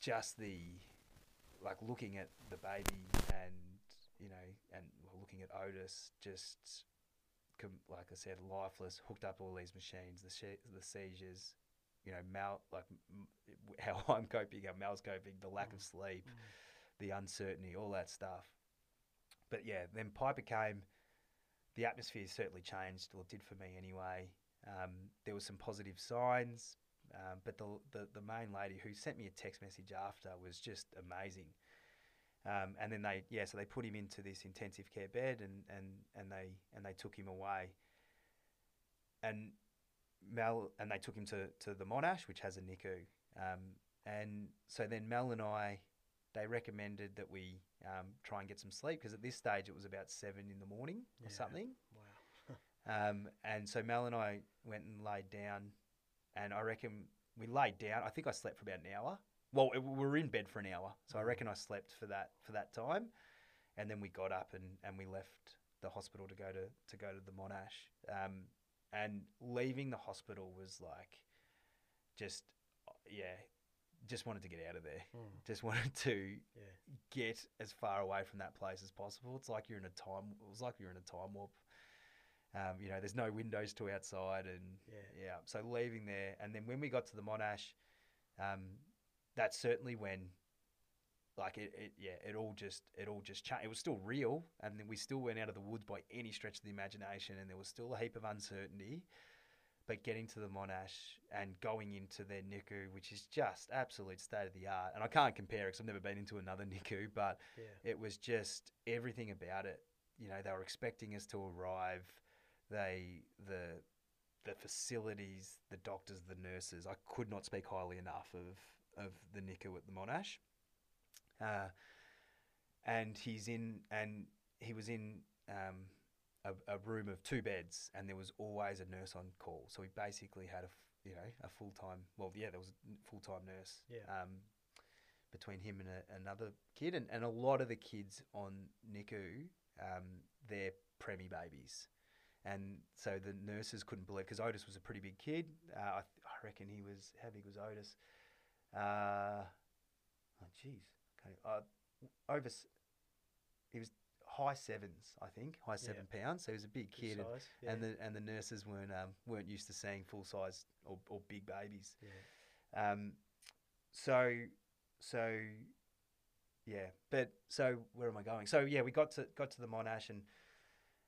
just the like looking at the baby and you know and looking at Otis just like I said lifeless hooked up all these machines the she- the seizures you know Mel like how I'm coping how Mel's coping the lack of sleep Mm. the uncertainty all that stuff but yeah then Piper came the atmosphere certainly changed it did for me anyway um, there were some positive signs um, but the, the the main lady who sent me a text message after was just amazing. Um, and then they yeah, so they put him into this intensive care bed and, and, and they and they took him away. And Mel and they took him to, to the Monash, which has a NICU. Um, and so then Mel and I, they recommended that we um, try and get some sleep because at this stage it was about seven in the morning or Yeah. something. Wow. Um, and so Mel and I went and laid down, and I reckon we laid down. I think I slept for about an hour. Well, it, we were in bed for an hour, so I Mm. reckon I slept for that for that time, and then we got up and, and we left the hospital to go to to go to the Monash. Um, and leaving the hospital was like, just yeah, just wanted to get out of there. Mm. Just wanted to Yeah. get as far away from that place as possible. It's like you're in a time. It was like you're in a time warp. Um, you know, there's no windows to outside, and Yeah. yeah. So leaving there, and then when we got to the Monash, um, that's certainly when, like it, it, yeah, it all just, it all just changed. It was still real, and then we still went out of the woods by any stretch of the imagination, and there was still a heap of uncertainty. But getting to the Monash and going into their NICU, which is just absolute state of the art, and I can't compare because I've never been into another NICU, but Yeah. it was just everything about it. You know, they were expecting us to arrive. They the the facilities, the doctors, the nurses. I could not speak highly enough of of the NICU at the Monash. Uh, and he's in, and he was in um, a, a room of two beds, and there was always a nurse on call. So he basically had a you know a full time. Well, yeah, there was a full time nurse. Yeah. Um, between him and a, another kid, and, and a lot of the kids on NICU, um, they're preemie babies. And so the nurses couldn't believe because Otis was a pretty big kid. Uh, I, th- I reckon he was how big was Otis? Uh, oh jeez, okay, uh, over. He was high sevens, I think, high seven pounds. So he was a big kid, and, size. Yeah. and the and the nurses weren't um, weren't used to seeing full size or, or big babies. yeah. Um, so, so, yeah, but so where am I going? So yeah, we got to got to the Monash and,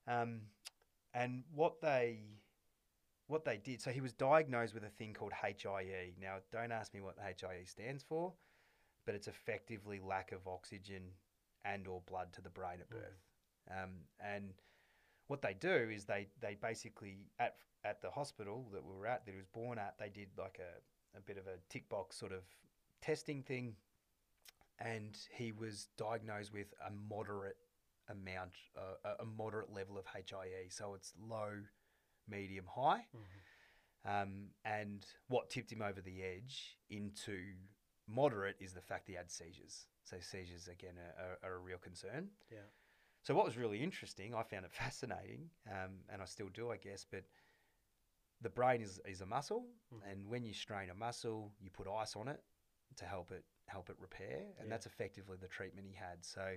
um, and what they, what they did, so he was diagnosed with a thing called HIE. Now, don't ask me what HIE stands for, but it's effectively lack of oxygen and or blood to the brain at Mm. birth. Um, and what they do is they, they basically at at the hospital that we were at that he was born at, they did like a, a bit of a tick box sort of testing thing, and he was diagnosed with a moderate amount, uh, a- a moderate level of HIE. So it's low, medium, high. Um, and what tipped him over the edge into moderate is the fact he had seizures. So seizures again are, are, are a real concern. Yeah. So what was really interesting, I found it fascinating, um, and I still do, I guess. But the brain is, is a muscle, Mhm. and when you strain a muscle, you put ice on it to help it help it repair, and Yeah. that's effectively the treatment he had. So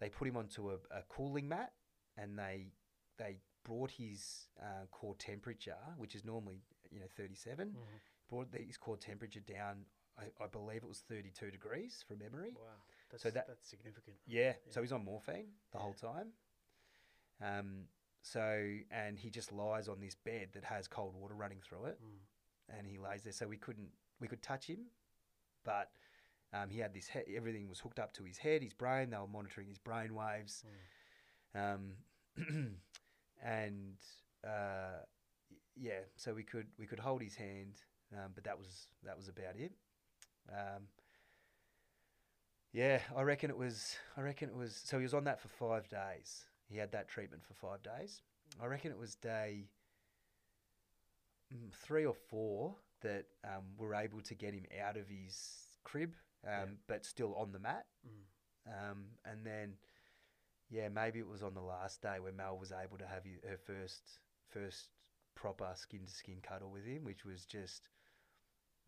they put him onto a, a cooling mat, and they they brought his uh, core temperature, which is normally you know 37, Mhm. brought his core temperature down. I, I believe it was 32 degrees from memory. Wow. That's, So that- that's significant. Yeah, Yeah. so he's on morphine the whole time. Um, so and he just lies on this bed that has cold water running through it, Mm. and he lays there. So we couldn't we could touch him, but um, he had this he- everything was hooked up to his head, his brain. They were monitoring his brain waves, um, and uh, yeah, so we could we could hold his hand, um, but that was that was about it. Um, yeah, I reckon it was. I reckon it was. So he was on that for five days. He had that treatment for five days. I reckon it was day mm, three or four that um, were able to get him out of his crib, um, Yeah. but still on the mat. Mm. Um, and then, yeah, maybe it was on the last day where Mel was able to have her first first proper skin to skin cuddle with him, which was just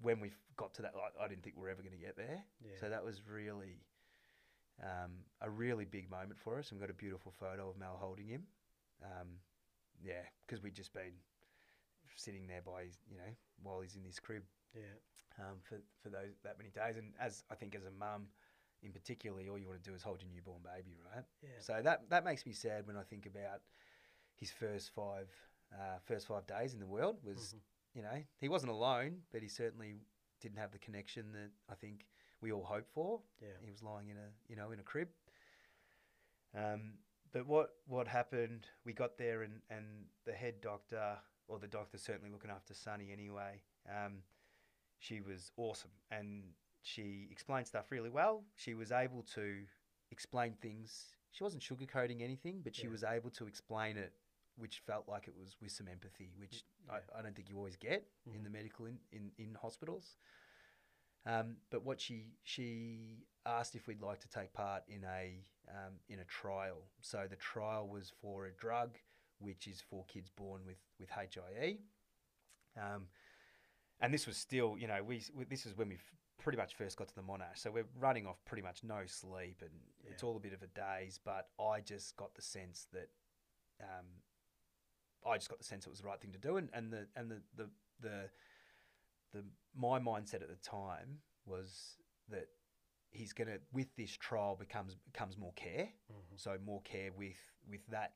when we got to that. Like, I didn't think we were ever going to get there. Yeah. So that was really um, a really big moment for us. And we've got a beautiful photo of Mel holding him. Um, yeah, because we'd just been sitting there by his, you know, while he's in his crib yeah. um, for for those that many days. And as I think as a mum, in particular, all you want to do is hold your newborn baby, right? Yeah. So that that makes me sad when I think about his first five uh, first five days in the world. Was Mhm. You know he wasn't alone, but he certainly didn't have the connection that I think we all hope for. Yeah. He was lying in a you know in a crib. Um, but what what happened? We got there and and the head doctor or the doctor certainly looking after Sonny anyway. Um, she was awesome and she explained stuff really well. She was able to explain things. She wasn't sugarcoating anything, but she Yeah. was able to explain it, which felt like it was with some empathy, which Yeah. I, I don't think you always get in Mhm. the medical in, in, in hospitals. Um, but what she she asked if we'd like to take part in a um, in a trial. So the trial was for a drug which is for kids born with with HIE. Um, and this was still, you know, we, we this is when we pretty much first got to the Monash. So we're running off pretty much no sleep, and it's all a bit of a daze. But I just got the sense that, um, I just got the sense it was the right thing to do, and, and the and the the the the my mindset at the time was that he's gonna with this trial becomes becomes more care, Mhm. so more care with with that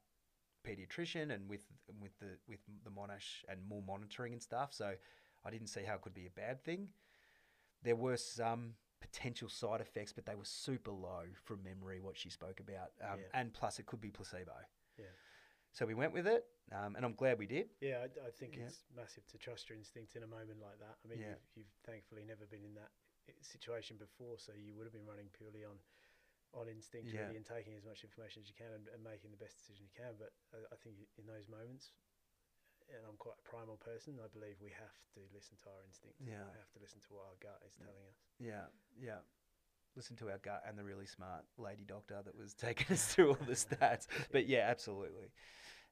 pediatrician and with with the with the Monash and more monitoring and stuff. So I didn't see how it could be a bad thing. There were some potential side effects, but they were super low from memory. What she spoke about, um, Yeah. and plus it could be placebo. Yeah. So we went with it, um, and I'm glad we did. Yeah, I, I think Yeah. it's massive to trust your instinct in a moment like that. I mean, Yeah. you've, you've thankfully never been in that situation before, so you would have been running purely on on instinct Yeah. really and taking as much information as you can and, and making the best decision you can. But I, I think in those moments, and I'm quite a primal person, I believe we have to listen to our instinct. Yeah. We have to listen to what our gut is telling us. Yeah, yeah. Listen to our gut and the really smart lady doctor that was taking us through all the stats. But yeah, absolutely.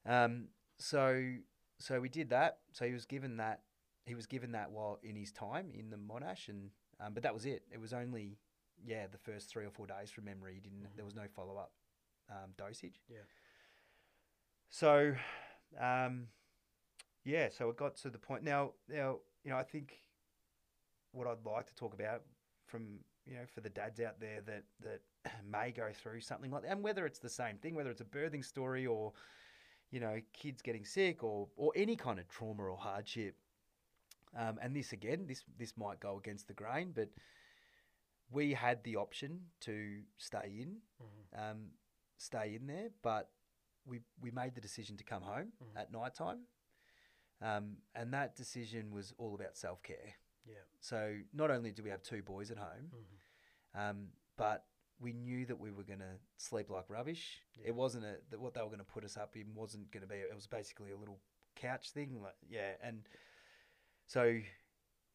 Um, so so we did that. So he was given that he was given that while in his time in the Monash, and um, but that was it. It was only yeah the first three or four days from memory. He didn't there was no follow up um, dosage. Yeah. So, um, yeah. So it got to the point now. Now you know I think what I'd like to talk about from you know for the dads out there that that may go through something like that, and whether it's the same thing, whether it's a birthing story or you know, kids getting sick or or any kind of trauma or hardship. Um, and this again, this this might go against the grain, but we had the option to stay in, Mhm. um, stay in there, but we we made the decision to come home Mhm. at night time. Um, and that decision was all about self care. Yeah. So not only do we have two boys at home, Mhm. um, but we knew that we were going to sleep like rubbish. Yeah. It wasn't a that what they were going to put us up in wasn't going to be. It was basically a little couch thing. Like, yeah, and so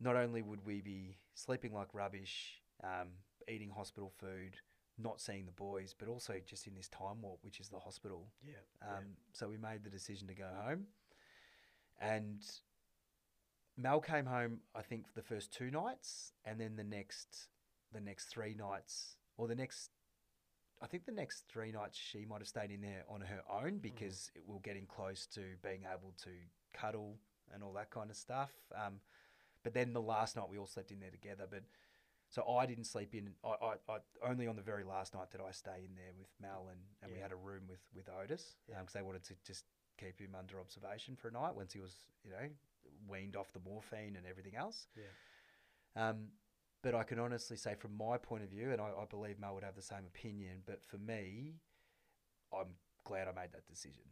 not only would we be sleeping like rubbish, um, eating hospital food, not seeing the boys, but also just in this time warp, which is the hospital. Yeah. Um, So we made the decision to go home, and Mel came home. I think for the first two nights, and then the next, the next three nights, or the next, I think the next three nights she might have stayed in there on her own because it, we were getting close to being able to cuddle and all that kind of stuff. Um, but then the last night we all slept in there together. But so I didn't sleep in. I, I, I only on the very last night did I stay in there with Mel and, and we had a room with with Otis because Yeah. they wanted to just keep him under observation for a night once he was you know weaned off the morphine and everything else. Yeah. Um, but I can honestly say, from my point of view, and I, I believe Mel would have the same opinion, but for me, I'm glad I made that decision.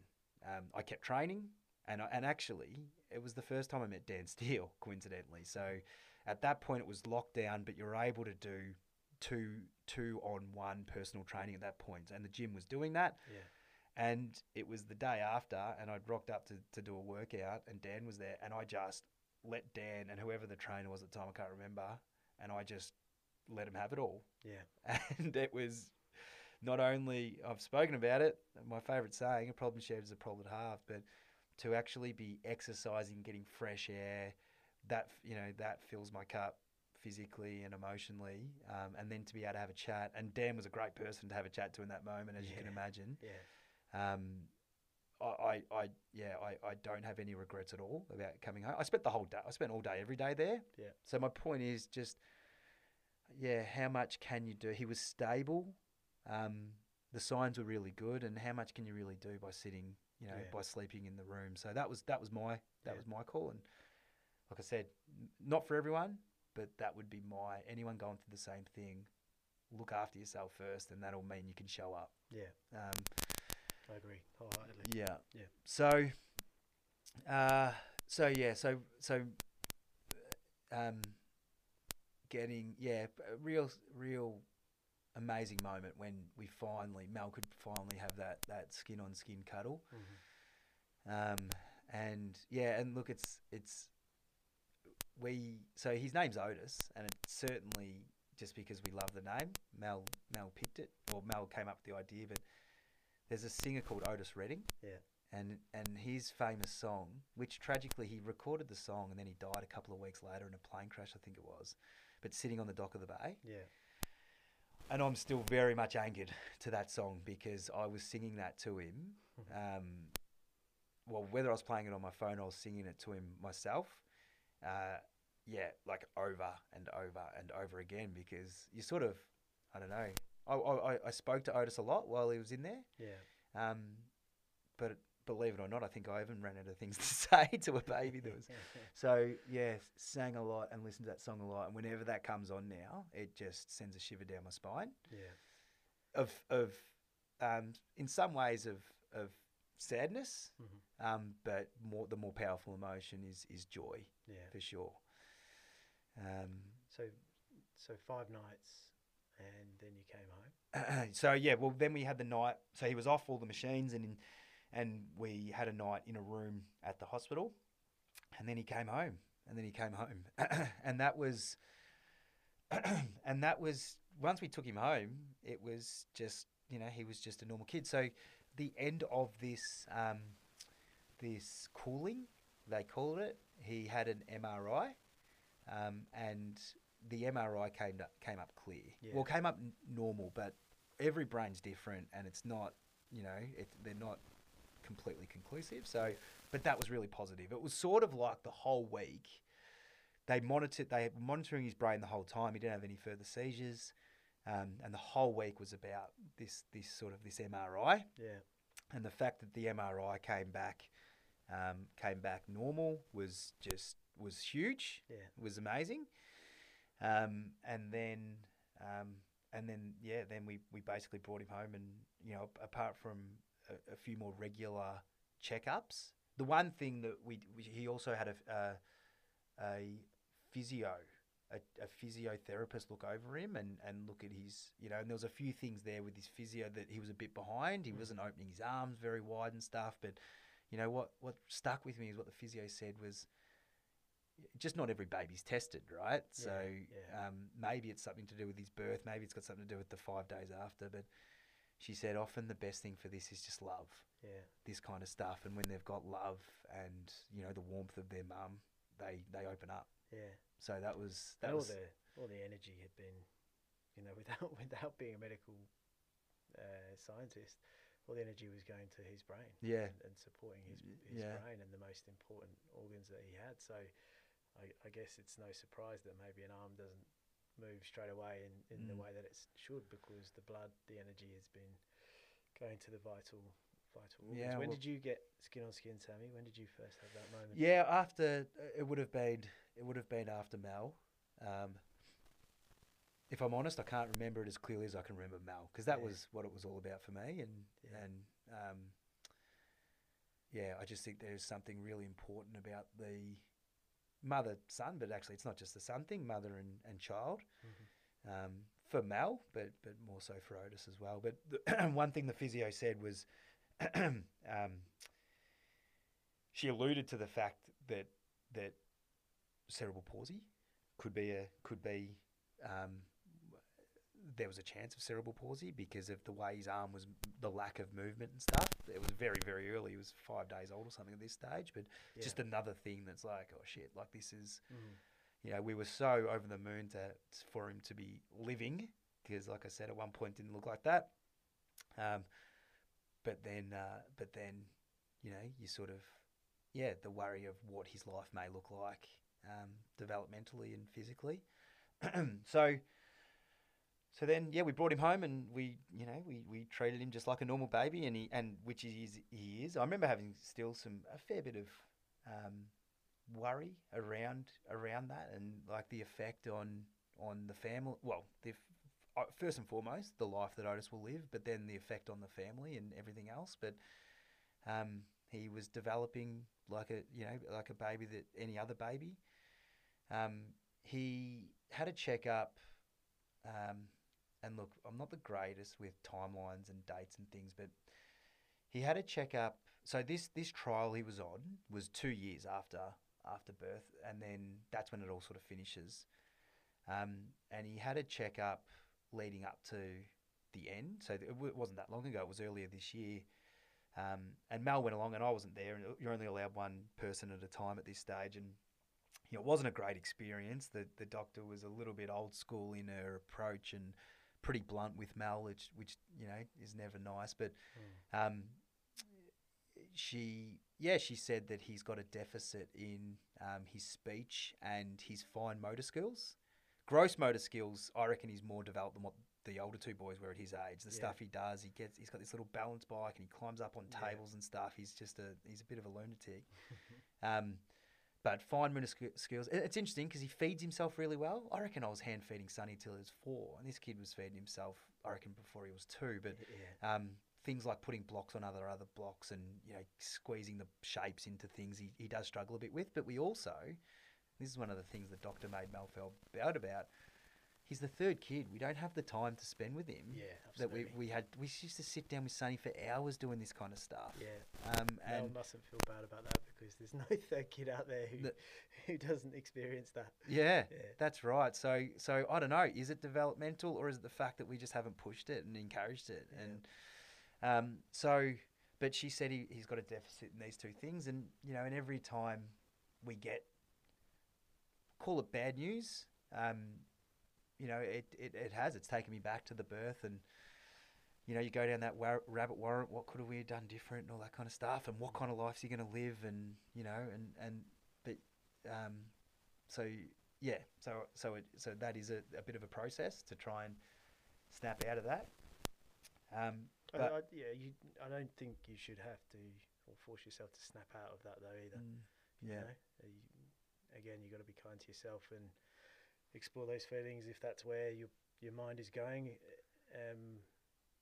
Um, I kept training, and I, and actually, it was the first time I met Dan Steele, coincidentally. So at that point, it was lockdown, but you're able to do two two on one personal training at that point, and the gym was doing that. Yeah. And it was the day after, and I'd rocked up to, to do a workout, and Dan was there, and I just let Dan and whoever the trainer was at the time, I can't remember, and I just let him have it all. Yeah. And it was not only, I've spoken about it, my favourite saying, a problem shared is a problem halved, but to actually be exercising, getting fresh air, that, you know, that fills my cup physically and emotionally. Um, and then to be able to have a chat, and Dan was a great person to have a chat to in that moment, as you can imagine. Yeah. Um, I, I, yeah, I, I don't have any regrets at all about coming home. I spent the whole day, I spent all day, every day there. Yeah. So my point is just, yeah, how much can you do? He was stable. Um, the signs were really good, and how much can you really do by sitting, you know, Yeah. by sleeping in the room? So that was that was my that Yeah. was my call, and like I said, not for everyone, but that would be my anyone going through the same thing. Look after yourself first, and that'll mean you can show up. Yeah. Um, I agree wholeheartedly. yeah. Yeah. So, uh, so yeah, so so, um, getting yeah, real real amazing moment when we finally Mel could finally have that that skin on skin cuddle. Mhm. Um, and yeah, and look, it's it's we. So his name's Otis, and it's certainly just because we love the name. Mel Mel picked it, or Mel came up with the idea. But there's a singer called Otis Redding. Yeah. And and his famous song, which tragically he recorded the song and then he died a couple of weeks later in a plane crash, I think it was. But sitting on the dock of the bay, Yeah. and I'm still very much angered to that song because I was singing that to him. Mhm. Um, well, whether I was playing it on my phone or I was singing it to him myself, uh, yeah, like over and over and over again because you sort of, I don't know. I, I, I spoke to Otis a lot while he was in there, Yeah. um, but believe it or not, I think I even ran out of things to say to a baby that was so yeah, sang a lot and listened to that song a lot. And whenever that comes on now, it just sends a shiver down my spine. yeah. Of of um, in some ways of of sadness, Mhm. um, but more the more powerful emotion is is joy Yeah. for sure. Um, So, so five nights, and then you came home. so yeah, well then we had the night. So he was off all the machines and and we had a night in a room at the hospital, and then he came home, and then he came home, and that was, and that was once we took him home, it was just you know he was just a normal kid. So the end of this um, this cooling, they called it. He had an MRI, um, and the MRI came up, came up clear. Yeah. Well, came up n- normal, but every brain's different, and it's not you know it, they're not completely conclusive. So, but that was really positive. It was sort of like the whole week. They monitored. They were monitoring his brain the whole time. He didn't have any further seizures, um, and the whole week was about this this sort of this MRI. Yeah. and the fact that the MRI came back um, came back normal was just was huge. Yeah. was amazing. Um, and then um, and then yeah, then we, we basically brought him home, and you know, apart from a, a few more regular checkups, the one thing that we, we he also had a a, a physio. A, a physiotherapist look over him and, and look at his, you know, and there was a few things there with his physio that he was a bit behind. He Mm. wasn't opening his arms very wide and stuff. But, you know, what, what stuck with me is what the physio said was just not every baby's tested, right? so yeah. Um, maybe it's something to do with his birth, maybe it's got something to do with the five days after. But she said often the best thing for this is just love, Yeah. this kind of stuff. And when they've got love and you know the warmth of their mum, they they open up. Yeah. So that was that all was the all the energy had been, you know, without without being a medical uh, scientist, all the energy was going to his brain. Yeah. And, and supporting his his yeah. brain and the most important organs that he had. So, I, I guess it's no surprise that maybe an arm doesn't move straight away in, in the Mm. way that it should because the blood, the energy has been going to the vital vital organs. Yeah, when well- did you get skin on skin, Sammy? When did you first have that moment? Yeah, after it would have been it would have been after Mel. Um, if I'm honest, I can't remember it as clearly as I can remember Mel because that Yeah. was what it was all about for me. And Yeah. and um, yeah, I just think there's something really important about the mother son, but actually it's not just the son thing, mother and, and child. Mhm. Um, for Mel, but but more so for Otis as well. But the one thing the physio said was, um, she alluded to the fact that that cerebral palsy could be a could be um, there was a chance of cerebral palsy because of the way his arm was the lack of movement and stuff. It was very very early. He was five days old or something at this stage, but Yeah. just another thing that's like oh shit, like this is Mhm. you know, we were so over the moon to for him to be living because, like I said, at one point didn't look like that. Um, but then, uh, but then, you know, you sort of, yeah, the worry of what his life may look like, um, developmentally and physically. so, so then, yeah, we brought him home and we, you know, we, we treated him just like a normal baby, and he and which he is. He is. I remember having still some a fair bit of. Um, worry around around that and like the effect on on the family well the uh, first and foremost the life that Otis will live but then the effect on the family and everything else but um he was developing like a you know like a baby that any other baby um he had a checkup um and look I'm not the greatest with timelines and dates and things but he had a checkup so this this trial he was on was two years after after birth, and then that's when it all sort of finishes. Um, and he had a checkup leading up to the end, so it wasn't that long ago. It was earlier this year. Um, and Mel went along, and I wasn't there. And you're only allowed one person at a time at this stage, and you know, it wasn't a great experience. The the doctor was a little bit old school in her approach and pretty blunt with Mel, which which you know is never nice. But Mm. um, she, yeah, she said that he's got a deficit in um, his speech and his fine motor skills. Gross motor skills, I reckon, he's more developed than what the older two boys were at his age. The Yeah. stuff he does, he gets, he's got this little balance bike and he climbs up on Yeah. tables and stuff. He's just a, he's a bit of a lunatic. um, but fine motor sk- skills. It's interesting because he feeds himself really well. I reckon I was hand feeding Sonny till he was four, and this kid was feeding himself, I reckon, before he was two. But yeah. um, things like putting blocks on other other blocks and you know squeezing the shapes into things he, he does struggle a bit with but we also this is one of the things the doctor made Mel feel bad about he's the third kid we don't have the time to spend with him Yeah, that we, we had we used to sit down with Sonny for hours doing this kind of stuff Yeah. um, Mel and mustn't feel bad about that because there's no third kid out there who The- who doesn't experience that. yeah, Yeah. that's right so so I don't know is it developmental or is it the fact that we just haven't pushed it and encouraged it Yeah. and Um, so, but she said he, he's got a deficit in these two things, and you know, and every time we get call it bad news, um, you know, it, it, it has. It's taken me back to the birth, and you know, you go down that war- rabbit warrant. What could have we done different, and all that kind of stuff, and what kind of life's he going to live, and you know, and and but um, so yeah, so so it so that is a, a bit of a process to try and snap out of that. Um, I, But- I, yeah, you. I don't think you should have to or force yourself to snap out of that though either. Mm, you yeah, know? Uh, you- again, you've got to be kind to yourself and explore those feelings if that's where your your mind is going. Um,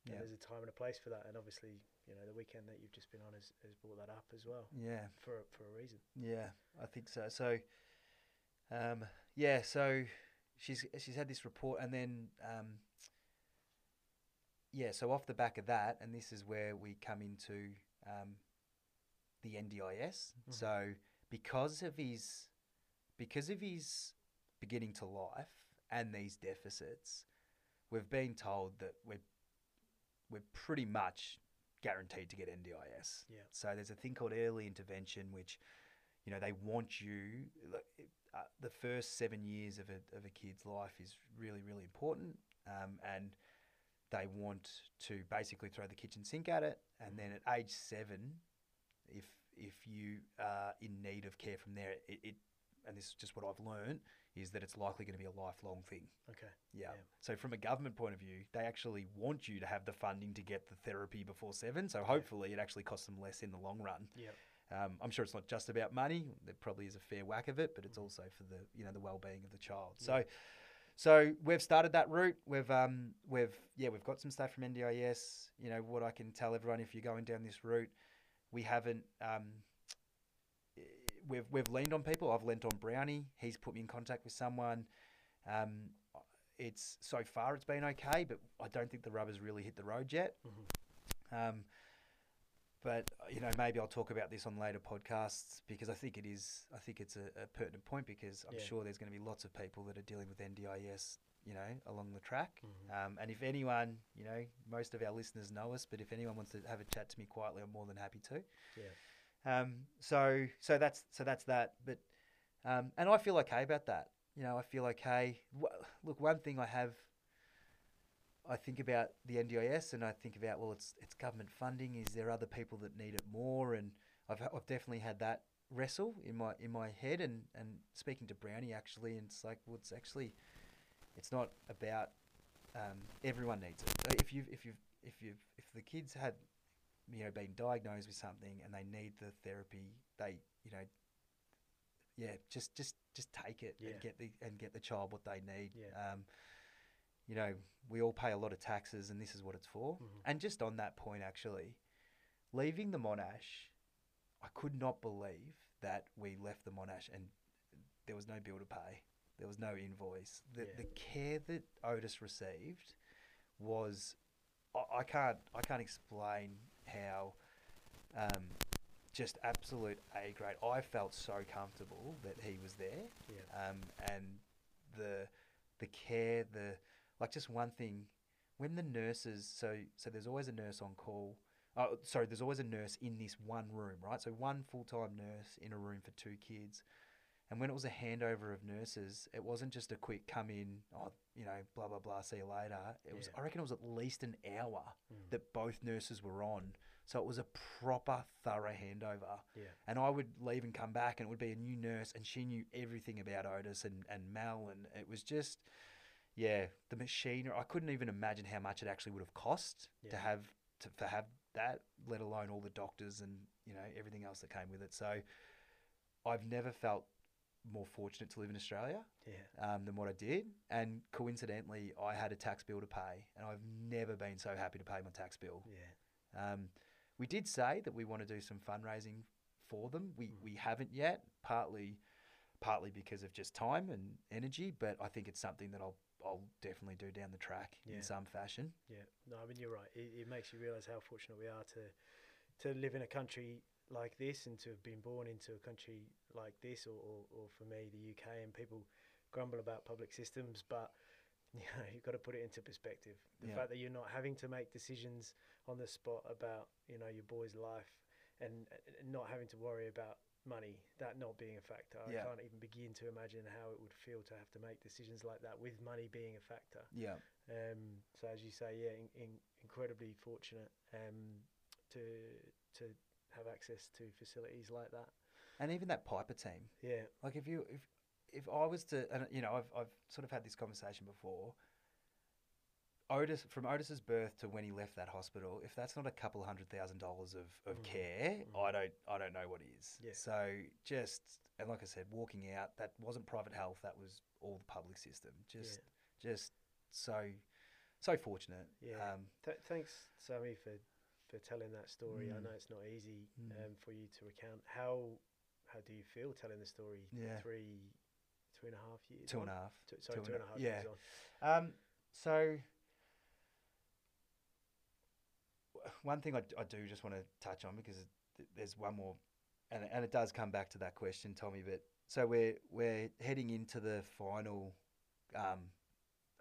Yeah. there's a time and a place for that, and obviously, you know, the weekend that you've just been on has, has brought that up as well yeah. for for a reason. Yeah, I think so. So, um, yeah, so she's she's had this report, and then um, yeah, so off the back of that, and this is where we come into um, the NDIS. Mhm. So because of his because of his beginning to life and these deficits, we've been told that we're we're pretty much guaranteed to get NDIS. Yeah. So there's a thing called early intervention, which you know they want you. Uh, the first seven years of a of a kid's life is really really important, um, and they want to basically throw the kitchen sink at it, and then at age seven, if if you are in need of care from there, it, it and this is just what I've learned is that it's likely going to be a lifelong thing. Okay. Yeah. Yeah. So from a government point of view, they actually want you to have the funding to get the therapy before seven. So hopefully it actually costs them less in the long run. Yeah. Um, I'm sure it's not just about money. There probably is a fair whack of it, but it's also for the you know the well-being of the child. So, Yeah. so we've started that route. We've um we've yeah we've got some stuff from NDIS. You know what I can tell everyone if you're going down this route, we haven't um we've we've leaned on people. I've leaned on Brownie. He's put me in contact with someone. Um, it's so far it's been okay, but I don't think the rubber's really hit the road yet. Mhm. Um, but you know, maybe I'll talk about this on later podcasts because I think it is. I think it's a, a pertinent point because I'm Yeah. sure there's going to be lots of people that are dealing with NDIS, you know, along the track. Mhm. Um, and if anyone, you know, most of our listeners know us, but if anyone wants to have a chat to me quietly, I'm more than happy to. Yeah. Um, so so that's so that's that. But um, and I feel okay about that. You know, I feel okay. Look, one thing I have, I think about the NDIS, and I think about well, it's it's government funding. Is there other people that need it more? And I've I've definitely had that wrestle in my in my head. And and speaking to Brownie actually, and it's like well, it's actually, it's not about um, everyone needs it. If you if you if you if the kids had you know been diagnosed with something and they need the therapy they you know yeah just just just take it Yeah. and get the and get the child what they need Yeah. um you know we all pay a lot of taxes and this is what it's for Mhm. and just on that point actually leaving the monash i could not believe that we left the monash and there was no bill to pay there was no invoice the, Yeah. the care that otis received was I, I can't I can't explain how um, just absolute A grade. I felt so comfortable that he was there, Yeah. um, and the the care, the like. Just one thing, when the nurses, so so there's always a nurse on call. Oh, sorry, there's always a nurse in this one room, right? So one full time nurse in a room for two kids. And when it was a handover of nurses, it wasn't just a quick come in, oh, you know, blah blah blah, see you later. It was, I reckon, it was at least an hour Mm. that both nurses were on. So it was a proper, thorough handover. Yeah. And I would leave and come back, and it would be a new nurse, and she knew everything about Otis and, and Mel, and it was just, yeah, the machinery. I couldn't even imagine how much it actually would have cost to have to, to have that, let alone all the doctors and you know everything else that came with it. So I've never felt more fortunate to live in Australia Yeah. um, than what I did. And coincidentally, I had a tax bill to pay, and I've never been so happy to pay my tax bill. Yeah. Um, we did say that we want to do some fundraising for them. We Mm. we haven't yet, partly partly because of just time and energy, but I think it's something that I'll I'll definitely do down the track Yeah. in some fashion. Yeah, no, I mean you're right. It, it makes you realise how fortunate we are to to live in a country like this and to have been born into a country like this, or, or, or for me, the UK. And people grumble about public systems, but you know you've got to put it into perspective. The Yeah. fact that you're not having to make decisions on the spot about you know your boy's life, and, and not having to worry about money, that not being a factor. Yeah. I can't even begin to imagine how it would feel to have to make decisions like that with money being a factor. Yeah. Um, so as you say, yeah, in, in, incredibly fortunate um, to to have access to facilities like that. And even that Piper team, Yeah, like if you if if I was to and you know I've I've sort of had this conversation before. Otis from Otis's birth to when he left that hospital, if that's not a couple hundred thousand dollars of, of Mm. care, Mm. I don't I don't know what is. Yeah. So just and like I said, walking out, that wasn't private health, that was all the public system. Just just so so fortunate. Yeah. Um, Th- thanks, Sammy, for, for telling that story. I Mm. know it's not easy Mm. um, for you to recount. How how do you feel telling the story? Yeah. Three, two and a half years. two and a half. Two, sorry, two two and and a- a half yeah. years on. Um, so, one thing I, I do just want to touch on because there's one more, and and it does come back to that question, Tommy. But so we're we're heading into the final um,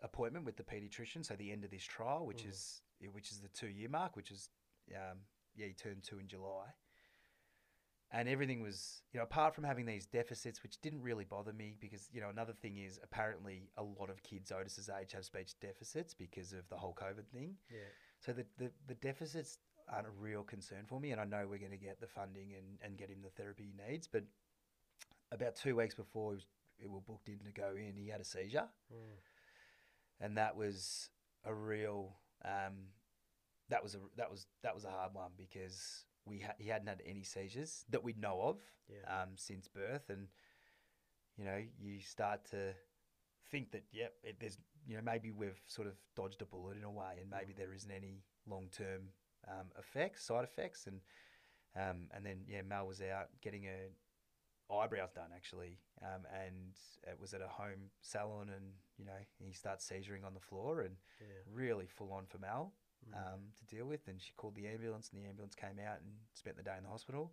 appointment with the paediatrician. So the end of this trial, which Mm. is which is the two year mark, which is um, yeah, he turned two in July. And everything was, you know, apart from having these deficits, which didn't really bother me because, you know, another thing is apparently a lot of kids Otis's age have speech deficits because of the whole COVID thing. Yeah. So the, the, the deficits aren't a real concern for me. And I know we're going to get the funding and, and get him the therapy he needs. But about two weeks before he was, we were booked in to go in, he had a seizure. Mm. And that was a real, um, that was a, that was, that was a hard one because we ha- he hadn't had any seizures that we know of Yeah. um, since birth, and you know, you start to think that yep, it, there's you know maybe we've sort of dodged a bullet in a way, and maybe Mm. there isn't any long term um, effects, side effects, and um, and then yeah, Mel was out getting her eyebrows done actually, um, and it was at a home salon, and you know he starts seizuring on the floor, and Yeah. really full on for Mel. Um, to deal with, and she called the ambulance, and the ambulance came out and spent the day in the hospital.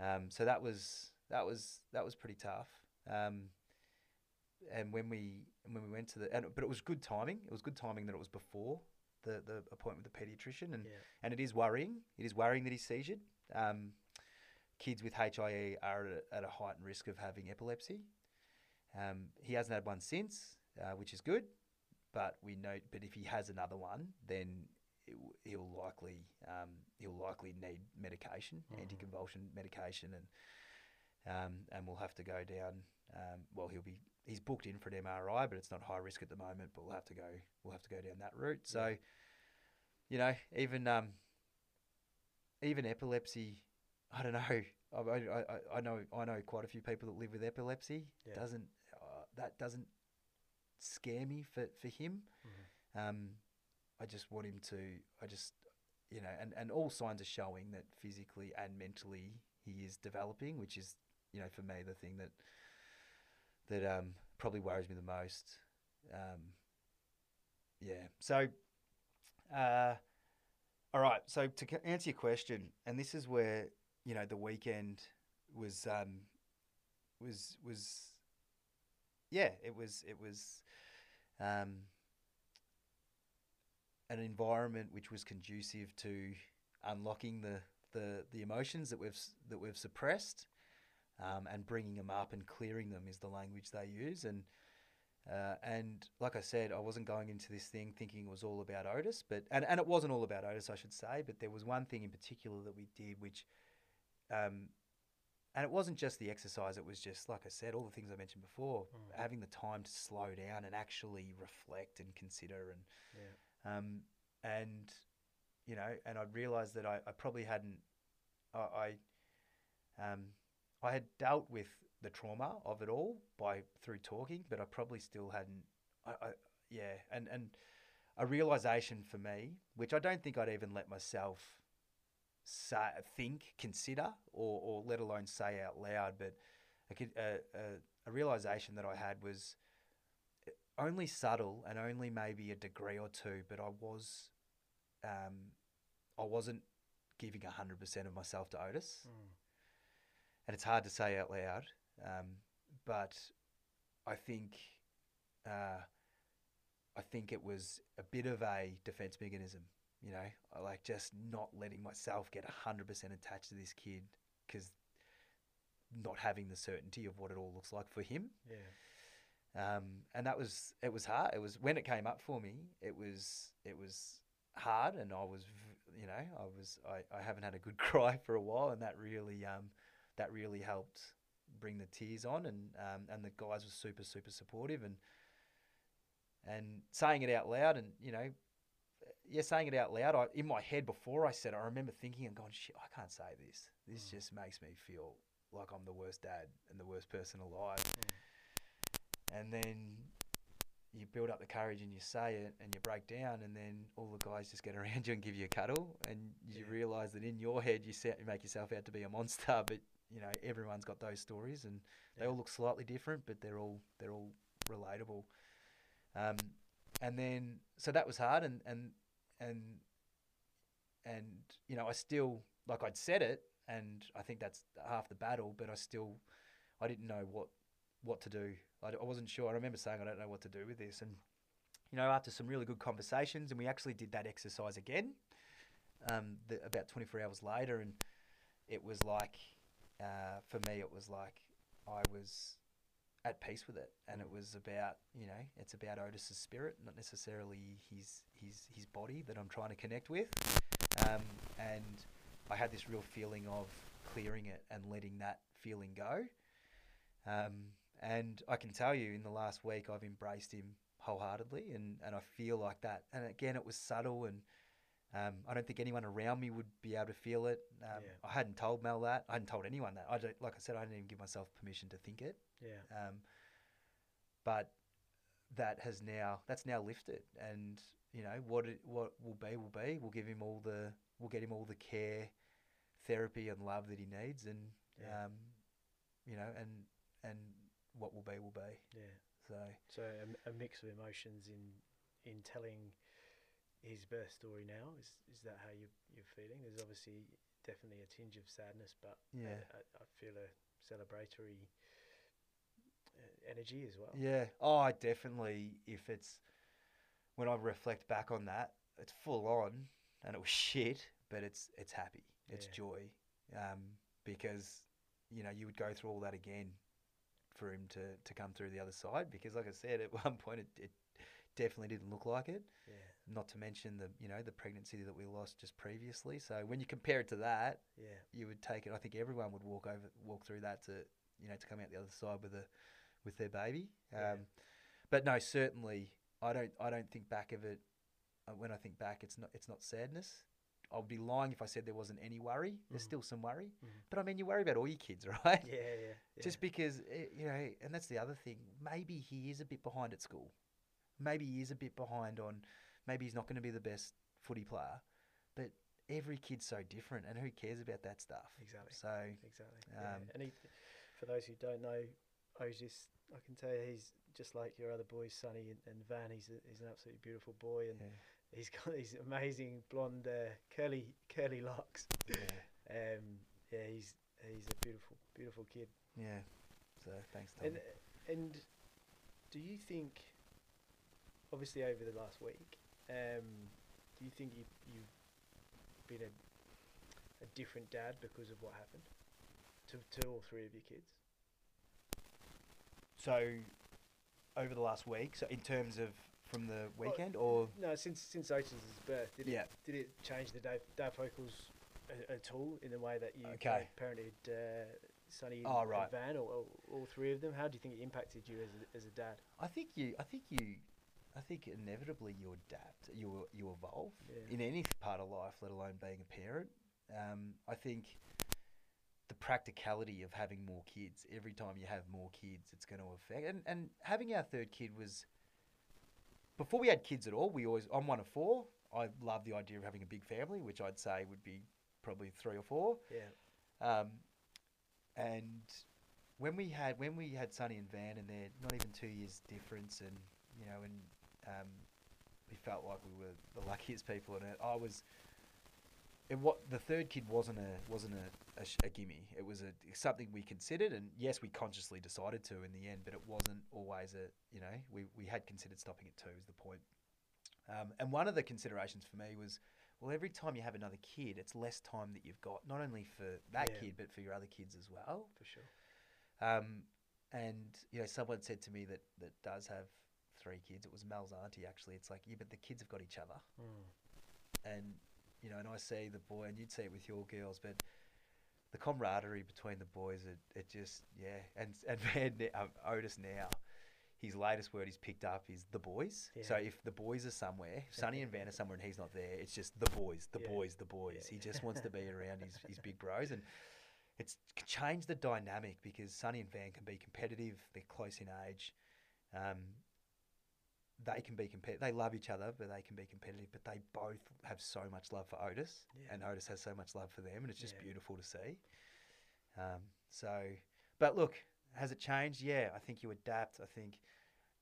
Um, so that was that was that was pretty tough. Um, and when we when we went to the, and, but it was good timing. It was good timing that it was before the the appointment with the pediatrician, and yeah. and it is worrying. It is worrying that he's seizured. Um, kids with HIE are at a, at a heightened risk of having epilepsy. Um, he hasn't had one since, uh, which is good. But we know, but if he has another one, then it, he'll likely um, he'll likely need medication, Mhm. anticonvulsion medication, and um, and we'll have to go down. Um, well, he'll be he's booked in for an MRI, but it's not high risk at the moment. But we'll have to go we'll have to go down that route. So, you know, even um, even epilepsy, I don't know. I, I, I- I know I know quite a few people that live with epilepsy. Yeah. Doesn't uh, that doesn't scare me for for him? Mhm. Um, I just want him to. I just you know, and and all signs are showing that physically and mentally he is developing, which is you know for me the thing that that um probably worries me the most. Um, yeah. So, uh, all right. So to c- answer your question, and this is where you know the weekend was um was was yeah it was it was um an environment which was conducive to unlocking the the, the emotions that we've that we've suppressed um, and bringing them up and clearing them is the language they use and uh, and like I said, I wasn't going into this thing thinking it was all about Otis, but and, and it wasn't all about Otis, I should say. But there was one thing in particular that we did, which, um, and it wasn't just the exercise. It was just like I said, all the things I mentioned before, Mm. having the time to slow down and actually reflect and consider and Yeah. um, and you know, and I realised that I, I probably hadn't, I, I, um, I had dealt with the trauma of it all by through talking, but I probably still hadn't. I, I yeah, and and a realization for me, which I don't think I'd even let myself say, think, consider, or or let alone say out loud, but a, a, a, a realization that I had was only subtle and only maybe a degree or two, but I was, um, I wasn't giving hundred percent of myself to Otis, Mm. and it's hard to say out loud, um, but I think, uh, I think it was a bit of a defense mechanism, you know, I like just not letting myself get hundred percent attached to this kid because not having the certainty of what it all looks like for him. Yeah. um, and that was it was hard. It was when it came up for me. It was it was hard, and I was you know I was I, I haven't had a good cry for a while, and that really um, that really helped bring the tears on, and um, and the guys were super super supportive, and and saying it out loud, and you know, yeah, saying it out loud. I in my head before I said, it, I remember thinking and going, "Shit, I can't say this. This Mm. just makes me feel like I'm the worst dad and the worst person alive." And then you build up the courage and you say it and you break down and then all the guys just get around you and give you a cuddle and you Yeah. realize that in your head you, set, you make yourself out to be a monster but you know everyone's got those stories and they all look slightly different but they're all they're all relatable um, and then so that was hard and and and and you know I still like I'd said it and I think that's half the battle but I still I didn't know what what to do. I wasn't sure. I remember saying I don't know what to do with this, and you know, after some really good conversations, and we actually did that exercise again, um, the, about 24 hours later, and it was like, uh, for me, it was like I was at peace with it, and it was about you know, it's about Otis's spirit, not necessarily his his his body that I'm trying to connect with, um, and I had this real feeling of clearing it and letting that feeling go. Um, and I can tell you, in the last week, I've embraced him wholeheartedly, and, and I feel like that. And again, it was subtle, and um, I don't think anyone around me would be able to feel it. Um, Yeah. I hadn't told Mel that. I hadn't told anyone that. I don't, like I said, I didn't even give myself permission to think it. Yeah. Um, but that has now that's now lifted, and you know what it, what will be will be. We'll give him all the we'll get him all the care, therapy, and love that he needs, and Yeah. um, you know, and and what will be will be. Yeah. So So a, a mix of emotions in in telling his birth story now. Is is that how you you're feeling? There's obviously definitely a tinge of sadness, but Yeah. I, I, I feel a celebratory uh, energy as well. yeah, oh, I definitely if it's when I reflect back on that, it's full on, and it was shit, but it's it's happy, it's Yeah. joy, um, because you know you would go through all that again for him to to come through the other side. Because like I said, at one point it, it definitely didn't look like it. Yeah. Not to mention the you know the pregnancy that we lost just previously. So when you compare it to that, Yeah. you would take it. I think everyone would walk over, walk through that to, you know, to come out the other side with a, with their baby. Um, Yeah. But no, certainly, I don't, I don't think back of it. Uh, when I think back, it's not, it's not sadness. I'd be lying if I said there wasn't any worry. There's Mhm. still some worry, Mhm. but I mean, you worry about all your kids, right? Yeah. Yeah. yeah. Just because, eh, you know, and that's the other thing. Maybe he is a bit behind at school. Maybe he is a bit behind on. Maybe he's not going to be the best footy player, but every kid's so different, and who cares about that stuff? Exactly. So Exactly. yeah. Um, And he, for those who don't know, Otis, I can tell you he's just like your other boys, Sonny and, and Vann. He's a, he's an absolutely beautiful boy, and yeah, he's got these amazing blonde uh, curly curly locks. yeah, Um, yeah, he's he's a beautiful beautiful kid. yeah. So thanks, Tom. And and do you think, obviously over the last week, um, do you think you you've been a a different dad because of what happened to to all three of your kids? so over the last week, so in terms of from the weekend, or No, since since Otis's birth, did Yeah. it did it change the Dave Dave a- at all in the way that you Okay. parented uh, Sonny Oh, and right. Vann, or, or all three of them? How do you think it impacted you as a, as a dad? I think you, I think you, I think inevitably you adapt, you you evolve Yeah. in any part of life, let alone being a parent. Um, I think the practicality of having more kids. Every time you have more kids, it's going to affect. And and having our third kid was before we had kids at all. We always I'm one of four. I love the idea of having a big family, which I'd say would be probably three or four. Yeah, Um, and when we had when we had Sonny and Vann, and they're not even two years difference, and you know, and um, we felt like we were the luckiest people on earth. I was. It what the third kid wasn't a wasn't a, a, sh- a gimme. It was a something we considered, and yes, we consciously decided to in the end. But it wasn't always a you know we we had considered stopping at two. Is the point. Um, and one of the considerations for me was well, every time you have another kid, it's less time that you've got, not only for that Yeah. kid, but for your other kids as well. for sure. Um, and, you know, someone said to me that, that does have three kids. It was Mel's auntie, actually. It's like, yeah, but the kids have got each other. Mm. And, you know, and I see the boy, and you'd see it with your girls, but the camaraderie between the boys, it, it just, yeah. And, and man, um, Otis now, his latest word he's picked up is the boys. So if the boys are somewhere, Sonny and Vann are somewhere and he's not there, it's just the boys, the Yeah. boys, the boys. Yeah. He just wants to be around his, his big bros. And it's changed the dynamic because Sonny and Vann can be competitive. They're close in age. Um, they can be competitive. They love each other, but they can be competitive. But they both have so much love for Otis, Yeah. and Otis has so much love for them, and it's just Yeah. beautiful to see. Um, so, but look, has it changed? Yeah, I think you adapt. I think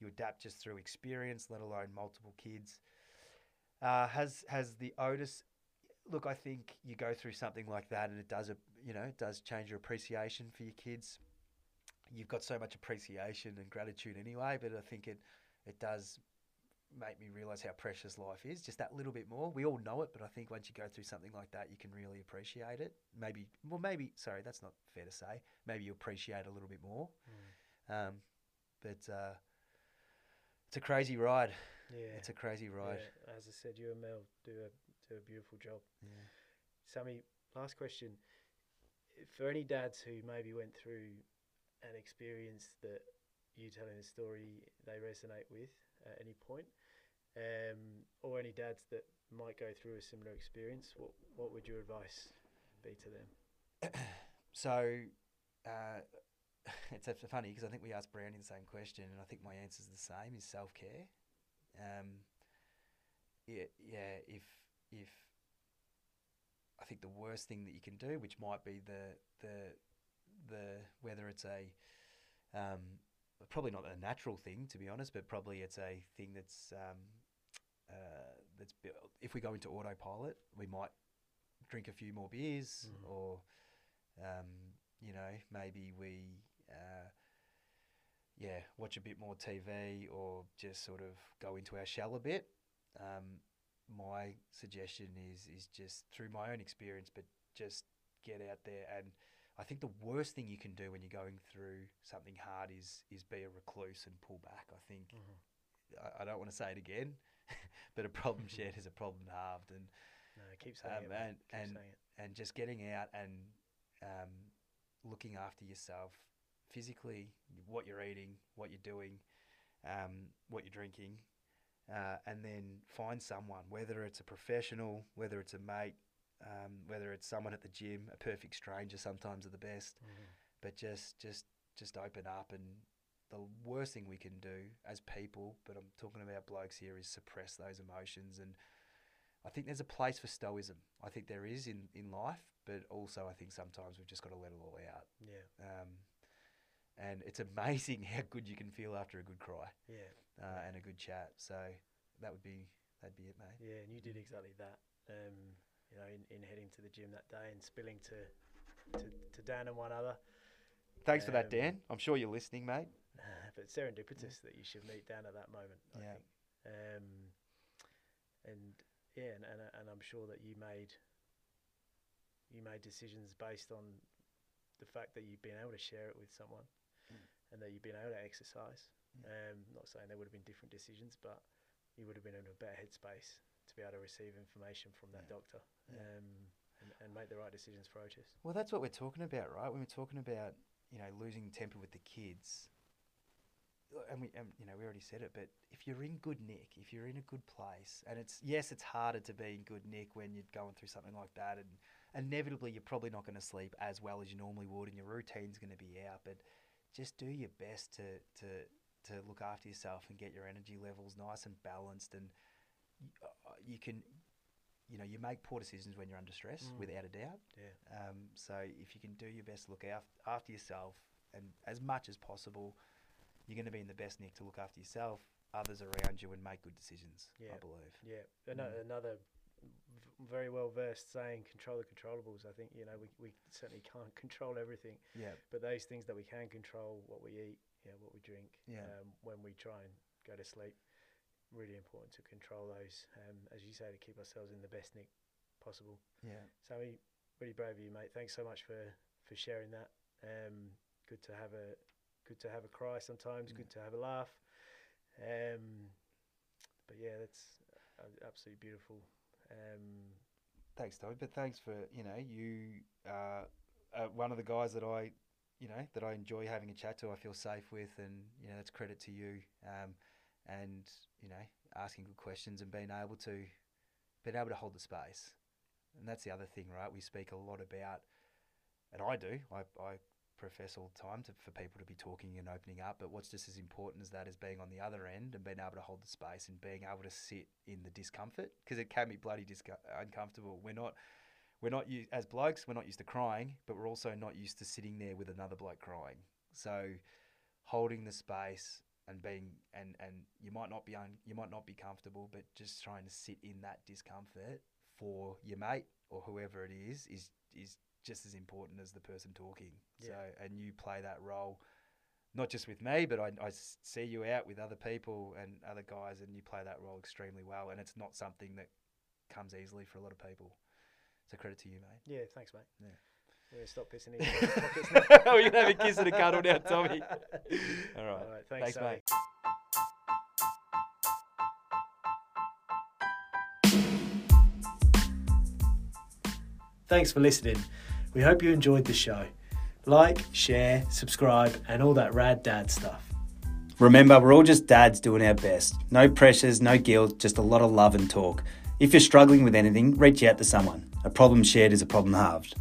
you adapt just through experience, let alone multiple kids. Uh, has has the Otis? Look, I think you go through something like that, and it does a you know it does change your appreciation for your kids. You've got so much appreciation and gratitude anyway, but I think it it does make me realize how precious life is just that little bit more. We all know it, but I think once you go through something like that, you can really appreciate it. Maybe, well, maybe, sorry, that's not fair to say. Maybe you appreciate a little bit more. Mm. Um, but uh, it's a crazy ride. Yeah. It's a crazy ride. Yeah, As I said, you and Mel do a do a beautiful job. Yeah. Sammy, last question. For any dads who maybe went through an experience that you telling a story they resonate with at any point, um, or any dads that might go through a similar experience, what what would your advice be to them? So uh, it's funny because I think we asked Brownie the same question, and I think my answer is the same: is self care. Um, yeah, yeah. If if I think the worst thing that you can do, which might be the the the whether it's a um, probably not a natural thing to be honest, but probably it's a thing that's um, uh, that's bu- if we go into autopilot, we might drink a few more beers Mhm. or um, you know, maybe we, uh, yeah, watch a bit more TV or just sort of go into our shell a bit. Um, my suggestion is is just through my own experience, but just get out there. And I think the worst thing you can do when you're going through something hard is is be a recluse and pull back. I think I, I don't want to say it again, but a problem shared is a problem halved, and No, keep saying Um, it. and- keep and- saying it. and just getting out and um, looking after yourself physically, what you're eating, what you're doing, um, what you're drinking, uh, and then find someone, whether it's a professional, whether it's a mate, um, whether it's someone at the gym, a perfect stranger sometimes are the best, Mhm. but just just just open up and the worst thing we can do as people, but I'm talking about blokes here, is suppress those emotions and I think there's a place for stoicism. I think there is in, in life, but also I think sometimes we've just got to let it all out. Yeah, Um, and it's amazing how good you can feel after a good cry yeah, uh, and a good chat. So that would be that'd be it, mate. yeah. And you did exactly that. Um, you know, in, in heading to the gym that day and spilling to to, to Dan and one other. Thanks for that, Um, Dan. I'm sure you're listening, mate. but serendipitous that you should meet Dan at that moment. I Yeah. think. Um, and yeah, and, and and I'm sure that you made you made decisions based on the fact that you've been able to share it with someone, Mm. and that you've been able to exercise. Yeah. Um, not saying there would have been different decisions, but you would have been in a better headspace to be able to receive information from that Yeah. doctor Yeah. um, and, and make the right decisions for Otis. Well, that's what we're talking about, right? When we're talking about you know losing temper with the kids, and we and, you know we already said it, but if you're in good nick, if you're in a good place, and it's yes, it's harder to be in good nick when you're going through something like that, and inevitably you're probably not going to sleep as well as you normally would, and your routine's going to be out, but just do your best to to to look after yourself and get your energy levels nice and balanced, and you can. You know, you make poor decisions when you're under stress, Mm. without a doubt. Yeah. Um, so if you can do your best look out after yourself and as much as possible, you're going to be in the best nick to look after yourself, others around you, and make good decisions. Yeah. I believe. Yeah, ano- Mm. another very well versed saying, control the controllables. I think, you know, we, we certainly can't control everything, Yeah. but those things that we can control, what we eat, you know, what we drink, Yeah. um, when we try and go to sleep, really important to control those, um, as you say, to keep ourselves in the best nick possible. Yeah. Sammy, really brave of you, mate. Thanks so much for, for sharing that. Um, good to have a good to have a cry sometimes. Mm. Good to have a laugh. Um, but yeah, that's absolutely beautiful. Um, Thanks, Toby. But thanks for you know you uh, uh, one of the guys that I you know that I enjoy having a chat to, I feel safe with, and you know that's credit to you. Um, and you know asking good questions and being able to being able to hold the space. And that's the other thing, right? We speak a lot about, and I do. I, I profess all the time to, for people to be talking and opening up. But what's just as important as that is being on the other end and being able to hold the space and being able to sit in the discomfort because it can be bloody disco- uncomfortable. We're not. We're not as blokes. We're not used to crying, but we're also not used to sitting there with another bloke crying. So, holding the space and being and and you might not be un, you might not be comfortable, but just trying to sit in that discomfort for your mate or whoever it is is is just as important as the person talking. Yeah. So and you play that role, not just with me, but I, I see you out with other people and other guys, and you play that role extremely well. And it's not something that comes easily for a lot of people. So credit to you, mate. Yeah, thanks, mate. Yeah. We're gonna stop pissing each other's pockets now. We're gonna have a kiss and a cuddle now, Tommy. All right. All right, thanks, Thanks, mate. Thanks for listening. We hope you enjoyed the show. Like, share, subscribe, and all that rad dad stuff. Remember, we're all just dads doing our best. No pressures, no guilt, just a lot of love and talk. If you're struggling with anything, reach out to someone. A problem shared is a problem halved.